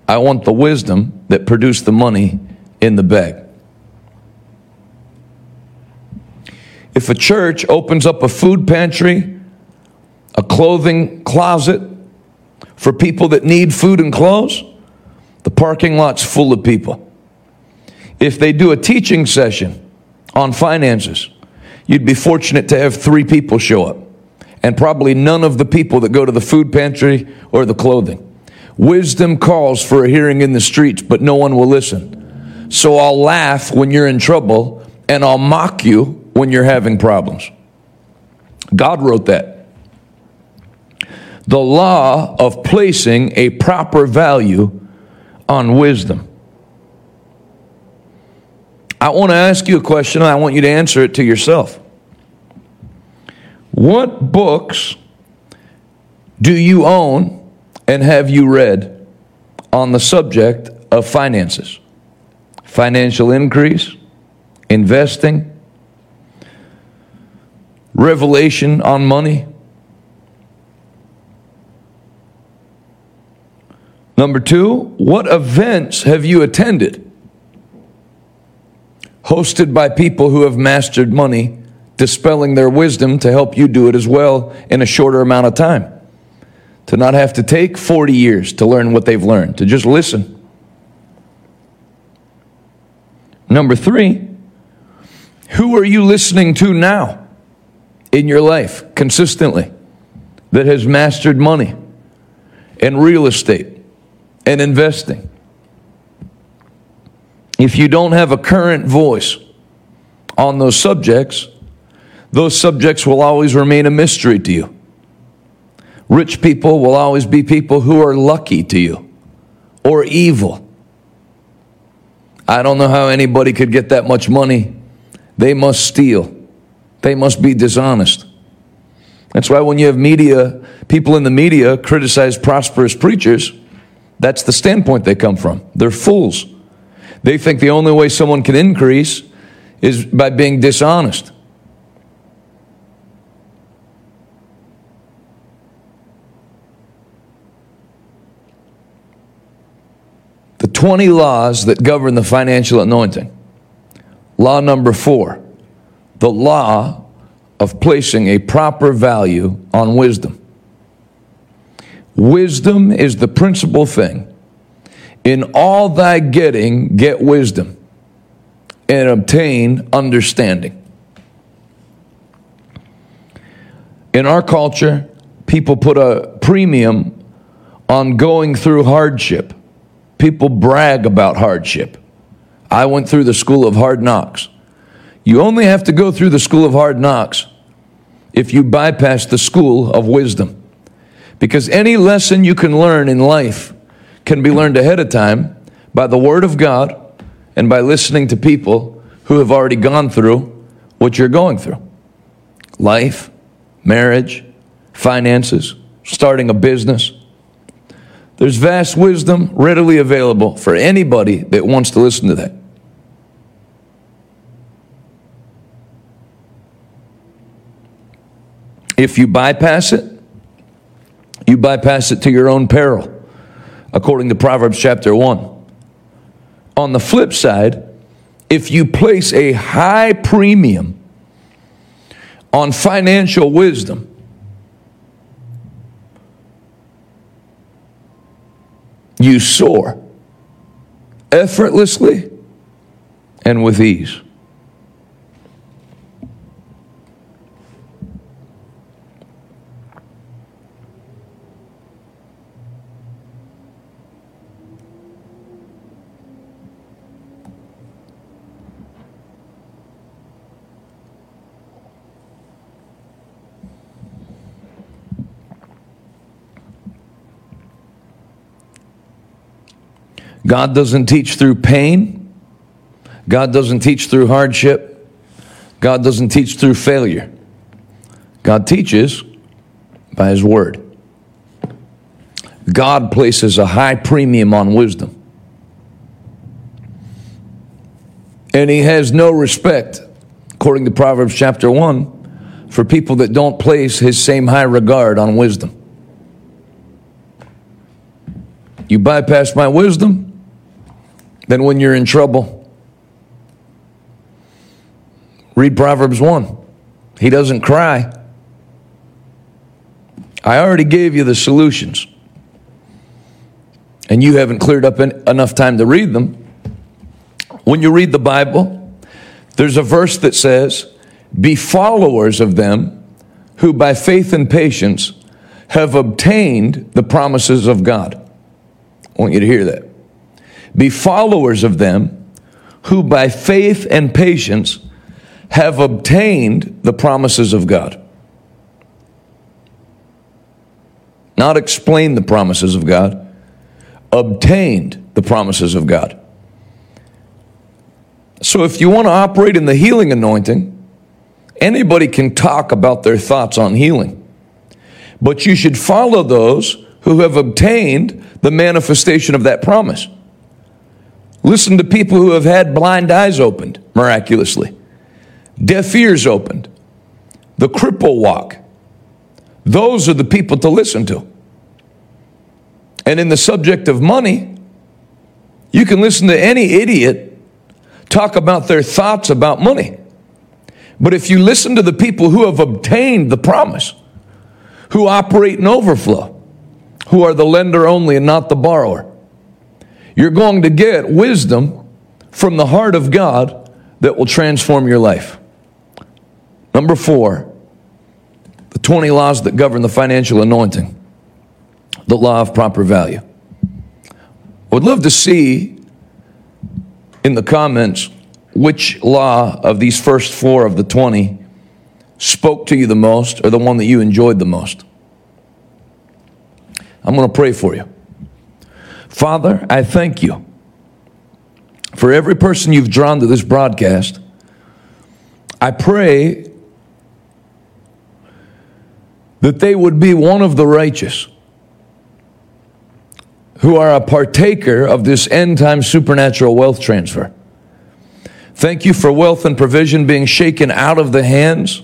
I want the wisdom that produced the money in the bag. If a church opens up a food pantry a clothing closet for people that need food and clothes, the parking lot's full of people. If they do a teaching session on finances, you'd be fortunate to have three people show up, and probably none of the people that go to the food pantry or the clothing. Wisdom calls for a hearing in the streets, but no one will listen. So I'll laugh when you're in trouble, and I'll mock you when you're having problems. God wrote that the law of placing a proper value on wisdom. I want to ask you a question and I want you to answer it to yourself. What books do you own and have you read on the subject of finances? Financial increase, investing, revelation on money. Number two, what events have you attended? Hosted by people who have mastered money, dispelling their wisdom to help you do it as well in a shorter amount of time. To not have to take 40 years to learn what they've learned, to just listen. Number three, who are you listening to now in your life consistently that has mastered money and real estate? And investing. If you don't have a current voice on those subjects, those subjects will always remain a mystery to you. Rich people will always be people who are lucky to you or evil. I don't know how anybody could get that much money. They must steal, they must be dishonest. That's why when you have media, people in the media criticize prosperous preachers that's the standpoint they come from. They're fools. They think the only way someone can increase is by being dishonest. The 20 laws that govern the financial anointing. Law number four the law of placing a proper value on wisdom. Wisdom is the principal thing. In all thy getting, get wisdom and obtain understanding. In our culture, people put a premium on going through hardship. People brag about hardship. I went through the school of hard knocks. You only have to go through the school of hard knocks if you bypass the school of wisdom. Because any lesson you can learn in life can be learned ahead of time by the Word of God and by listening to people who have already gone through what you're going through life, marriage, finances, starting a business. There's vast wisdom readily available for anybody that wants to listen to that. If you bypass it, you bypass it to your own peril, according to Proverbs chapter 1. On the flip side, if you place a high premium on financial wisdom, you soar effortlessly and with ease. God doesn't teach through pain. God doesn't teach through hardship. God doesn't teach through failure. God teaches by His Word. God places a high premium on wisdom. And He has no respect, according to Proverbs chapter 1, for people that don't place His same high regard on wisdom. You bypass my wisdom, then when you're in trouble, read Proverbs 1. He doesn't cry. I already gave you the solutions, and you haven't cleared up enough time to read them. When you read the Bible, there's a verse that says, Be followers of them who by faith and patience have obtained the promises of God. I want you to hear that. Be followers of them who by faith and patience have obtained the promises of God. Not explain the promises of God, obtained the promises of God. So if you want to operate in the healing anointing Anybody can talk about their thoughts on healing, but you should follow those who have obtained the manifestation of that promise. Listen to people who have had blind eyes opened miraculously, deaf ears opened, the cripple walk. Those are the people to listen to. And in the subject of money, you can listen to any idiot talk about their thoughts about money. But if you listen to the people who have obtained the promise, who operate in overflow, who are the lender only and not the borrower, you're going to get wisdom from the heart of God that will transform your life. Number four, the 20 laws that govern the financial anointing, the law of proper value. I would love to see in the comments which law of these first four of the 20 spoke to you the most or the one that you enjoyed the most. I'm going to pray for you. Father, I thank you for every person you've drawn to this broadcast. I pray that they would be one of the righteous who are a partaker of this end time supernatural wealth transfer. Thank you for wealth and provision being shaken out of the hands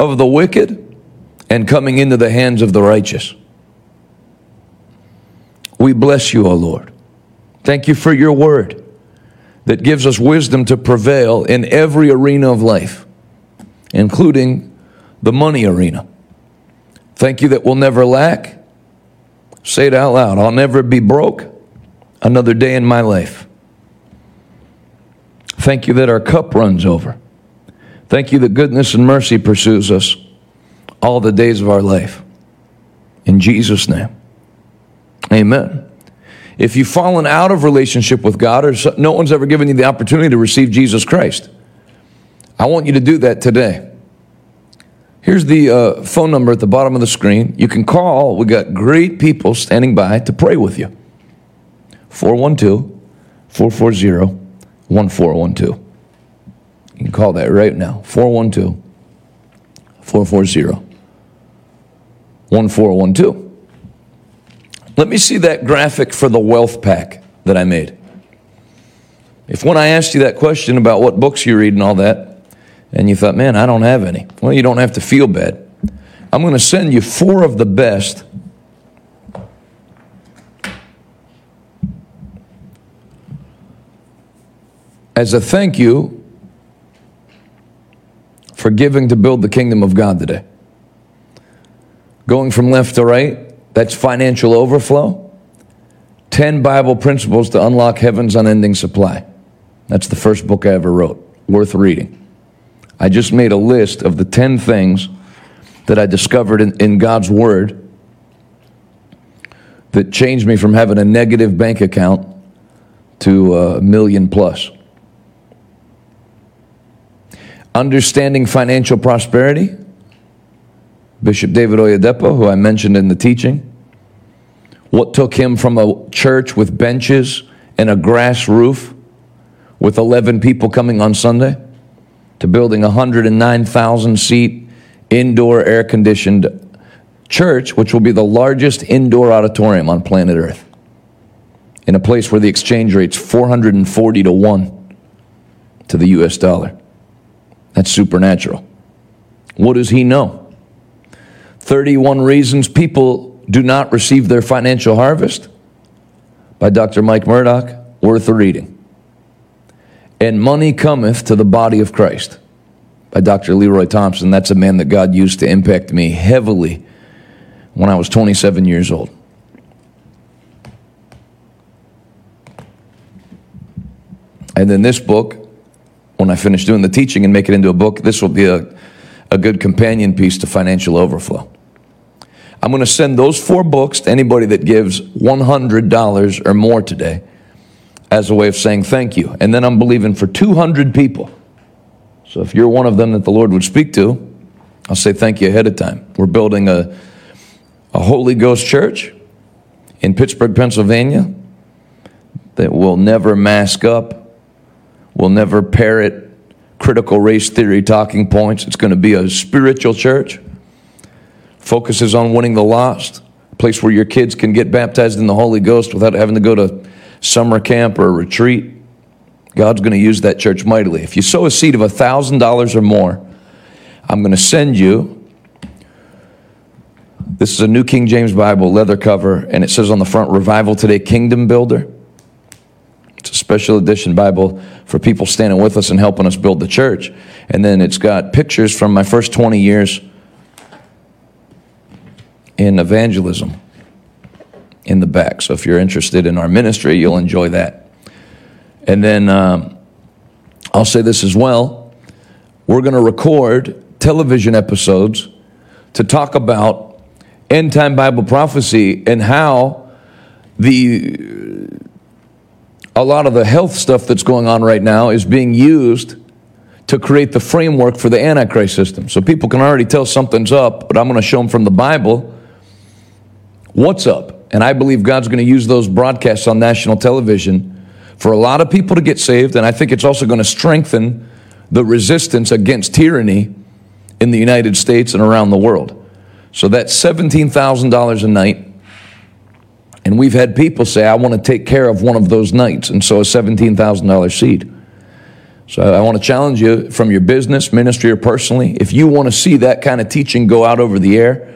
of the wicked and coming into the hands of the righteous. We bless you, O Lord. Thank you for your word that gives us wisdom to prevail in every arena of life, including the money arena. Thank you that we'll never lack. Say it out loud. I'll never be broke another day in my life. Thank you that our cup runs over. Thank you that goodness and mercy pursues us all the days of our life. In Jesus' name. Amen. If you've fallen out of relationship with God or no one's ever given you the opportunity to receive Jesus Christ, I want you to do that today. Here's the uh, phone number at the bottom of the screen. You can call. We got great people standing by to pray with you. 412 440 1412. You can call that right now 412 440 1412. Let me see that graphic for the wealth pack that I made. If when I asked you that question about what books you read and all that, and you thought, man, I don't have any, well, you don't have to feel bad. I'm going to send you four of the best as a thank you for giving to build the kingdom of God today. Going from left to right, that's financial overflow. 10 Bible principles to unlock heaven's unending supply. That's the first book I ever wrote, worth reading. I just made a list of the 10 things that I discovered in, in God's Word that changed me from having a negative bank account to a million plus. Understanding financial prosperity, Bishop David Oyedepo, who I mentioned in the teaching. What took him from a church with benches and a grass roof with 11 people coming on Sunday to building a 109,000 seat indoor air conditioned church, which will be the largest indoor auditorium on planet Earth in a place where the exchange rate's 440 to 1 to the US dollar. That's supernatural. What does he know? 31 Reasons People Do Not Receive Their Financial Harvest by Dr. Mike Murdock, worth a reading. And Money Cometh to the Body of Christ by Dr. Leroy Thompson. That's a man that God used to impact me heavily when I was 27 years old. And then this book, when I finish doing the teaching and make it into a book, this will be a, a good companion piece to financial overflow. I'm going to send those four books to anybody that gives $100 or more today as a way of saying thank you. And then I'm believing for 200 people. So if you're one of them that the Lord would speak to, I'll say thank you ahead of time. We're building a, a Holy Ghost church in Pittsburgh, Pennsylvania that will never mask up will never parrot critical race theory talking points. It's going to be a spiritual church. Focuses on winning the lost. A place where your kids can get baptized in the Holy Ghost without having to go to summer camp or a retreat. God's going to use that church mightily. If you sow a seed of $1,000 or more, I'm going to send you. This is a New King James Bible, leather cover, and it says on the front, Revival Today Kingdom Builder. It's a special edition Bible for people standing with us and helping us build the church. And then it's got pictures from my first 20 years in evangelism in the back. So if you're interested in our ministry, you'll enjoy that. And then um, I'll say this as well we're going to record television episodes to talk about end time Bible prophecy and how the a lot of the health stuff that's going on right now is being used to create the framework for the Antichrist system. So people can already tell something's up, but I'm going to show them from the Bible what's up. And I believe God's going to use those broadcasts on national television for a lot of people to get saved. And I think it's also going to strengthen the resistance against tyranny in the United States and around the world. So that's $17,000 a night. And we've had people say, I want to take care of one of those nights. And so a $17,000 seed. So I want to challenge you from your business, ministry, or personally. If you want to see that kind of teaching go out over the air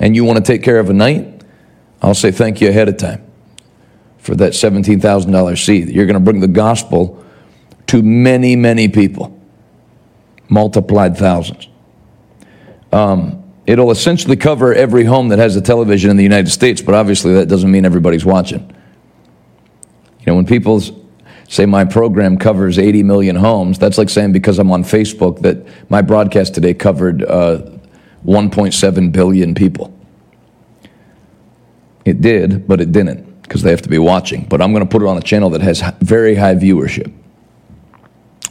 and you want to take care of a night, I'll say thank you ahead of time for that $17,000 seed. You're going to bring the gospel to many, many people, multiplied thousands. Um, it'll essentially cover every home that has a television in the United States, but obviously that doesn't mean everybody's watching. You know, when people say my program covers 80 million homes, that's like saying because I'm on Facebook that my broadcast today covered uh, 1.7 billion people. It did, but it didn't because they have to be watching. But I'm going to put it on a channel that has very high viewership.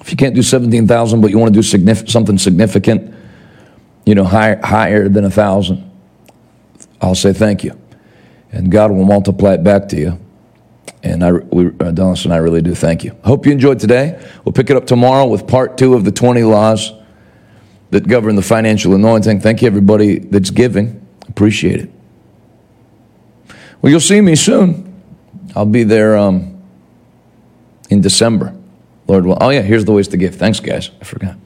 If you can't do 17,000, but you want to do something significant, you know, higher, higher than a thousand, I'll say thank you. And God will multiply it back to you. And I, we, uh, and I really do thank you. Hope you enjoyed today. We'll pick it up tomorrow with part two of the 20 laws that govern the financial anointing. Thank you, everybody that's giving. Appreciate it. Well, you'll see me soon. I'll be there um, in December. Lord will. Oh, yeah, here's the ways to give. Thanks, guys. I forgot.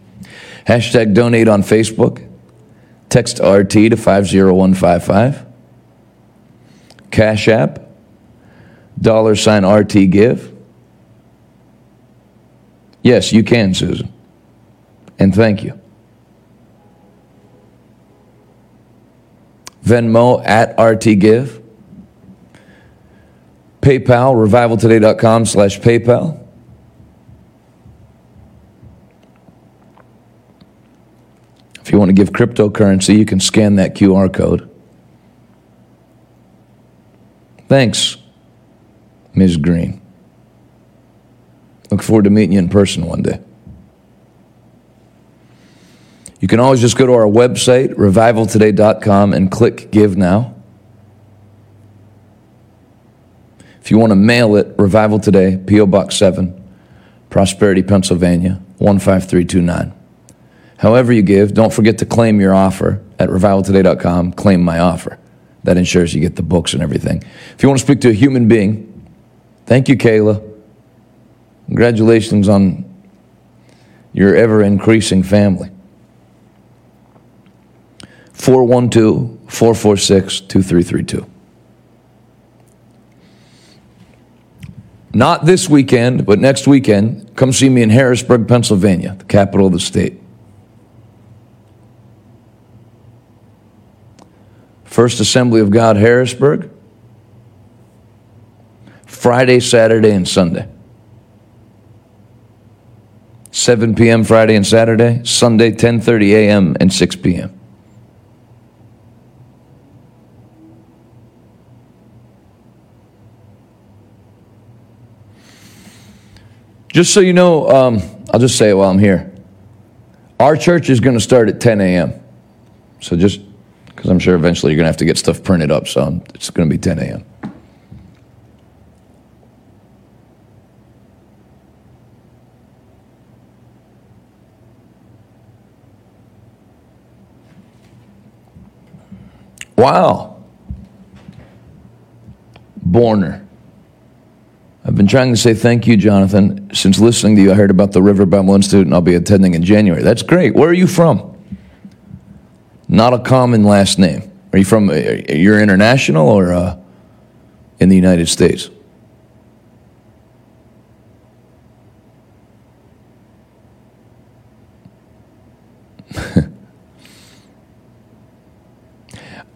Hashtag donate on Facebook. Text RT to 50155. Cash App, dollar sign RT give. Yes, you can, Susan. And thank you. Venmo at RT give. PayPal, revivaltoday.com slash PayPal. If you want to give cryptocurrency, you can scan that QR code. Thanks, Ms. Green. Look forward to meeting you in person one day. You can always just go to our website, revivaltoday.com, and click Give Now. If you want to mail it, Revival Today, P.O. Box 7, Prosperity, Pennsylvania, 15329. However, you give, don't forget to claim your offer at revivaltoday.com. Claim my offer. That ensures you get the books and everything. If you want to speak to a human being, thank you, Kayla. Congratulations on your ever increasing family. 412 446 2332. Not this weekend, but next weekend, come see me in Harrisburg, Pennsylvania, the capital of the state. First Assembly of God, Harrisburg. Friday, Saturday, and Sunday. 7 p.m. Friday and Saturday, Sunday 10:30 a.m. and 6 p.m. Just so you know, um, I'll just say it while I'm here. Our church is going to start at 10 a.m. So just because I'm sure eventually you're going to have to get stuff printed up, so it's going to be 10 a.m. Wow. Borner. I've been trying to say thank you, Jonathan. Since listening to you, I heard about the River Bible Institute and I'll be attending in January. That's great. Where are you from? Not a common last name. Are you from, uh, you're international or uh, in the United States?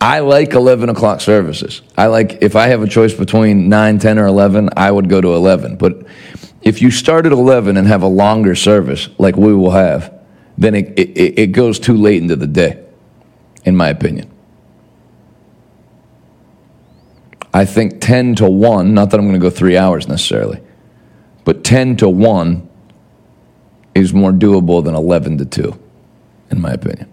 I like 11 o'clock services. I like, if I have a choice between 9, 10, or 11, I would go to 11. But if you start at 11 and have a longer service, like we will have, then it, it, it goes too late into the day, in my opinion. I think 10 to 1, not that I'm going to go three hours necessarily, but 10 to 1 is more doable than 11 to 2, in my opinion.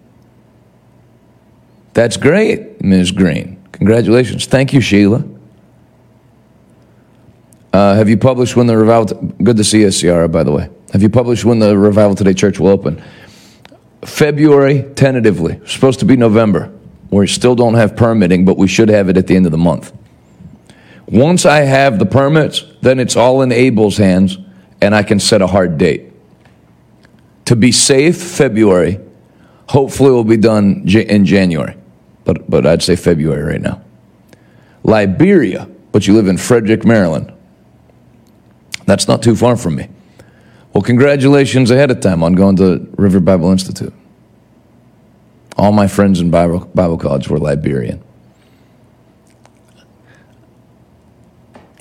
That's great, Ms. Green. Congratulations. Thank you, Sheila. Uh, have you published when the revival? T- Good to see you, Ciara. By the way, have you published when the revival today church will open? February, tentatively. Supposed to be November. We still don't have permitting, but we should have it at the end of the month. Once I have the permits, then it's all in Abel's hands, and I can set a hard date. To be safe, February. Hopefully, will be done in January but, but I'd say February right now. Liberia, but you live in Frederick, Maryland. That's not too far from me. Well, congratulations ahead of time on going to River Bible Institute. All my friends in Bible, Bible college were Liberian.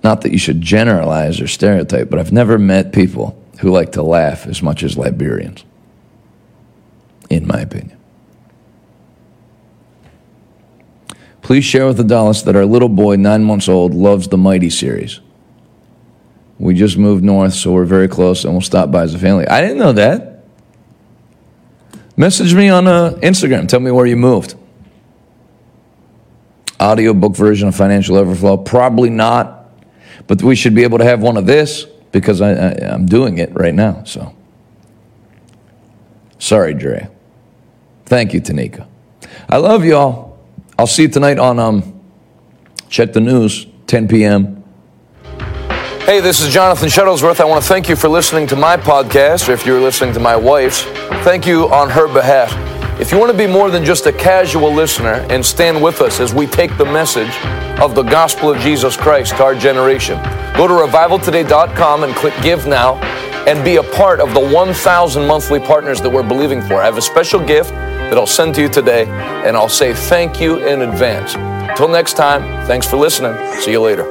Not that you should generalize or stereotype, but I've never met people who like to laugh as much as Liberians, in my opinion. Please share with Adalis that our little boy, nine months old, loves the Mighty series. We just moved north, so we're very close, and we'll stop by as a family. I didn't know that. Message me on uh, Instagram. Tell me where you moved. Audio book version of Financial Overflow? Probably not, but we should be able to have one of this because I, I, I'm doing it right now. So, sorry, Dre. Thank you, Tanika. I love y'all. I'll see you tonight on um, Check the News, 10 p.m. Hey, this is Jonathan Shuttlesworth. I want to thank you for listening to my podcast, or if you're listening to my wife's, thank you on her behalf. If you want to be more than just a casual listener and stand with us as we take the message of the gospel of Jesus Christ to our generation, go to revivaltoday.com and click Give Now and be a part of the 1,000 monthly partners that we're believing for. I have a special gift that I'll send to you today, and I'll say thank you in advance. Until next time, thanks for listening. See you later.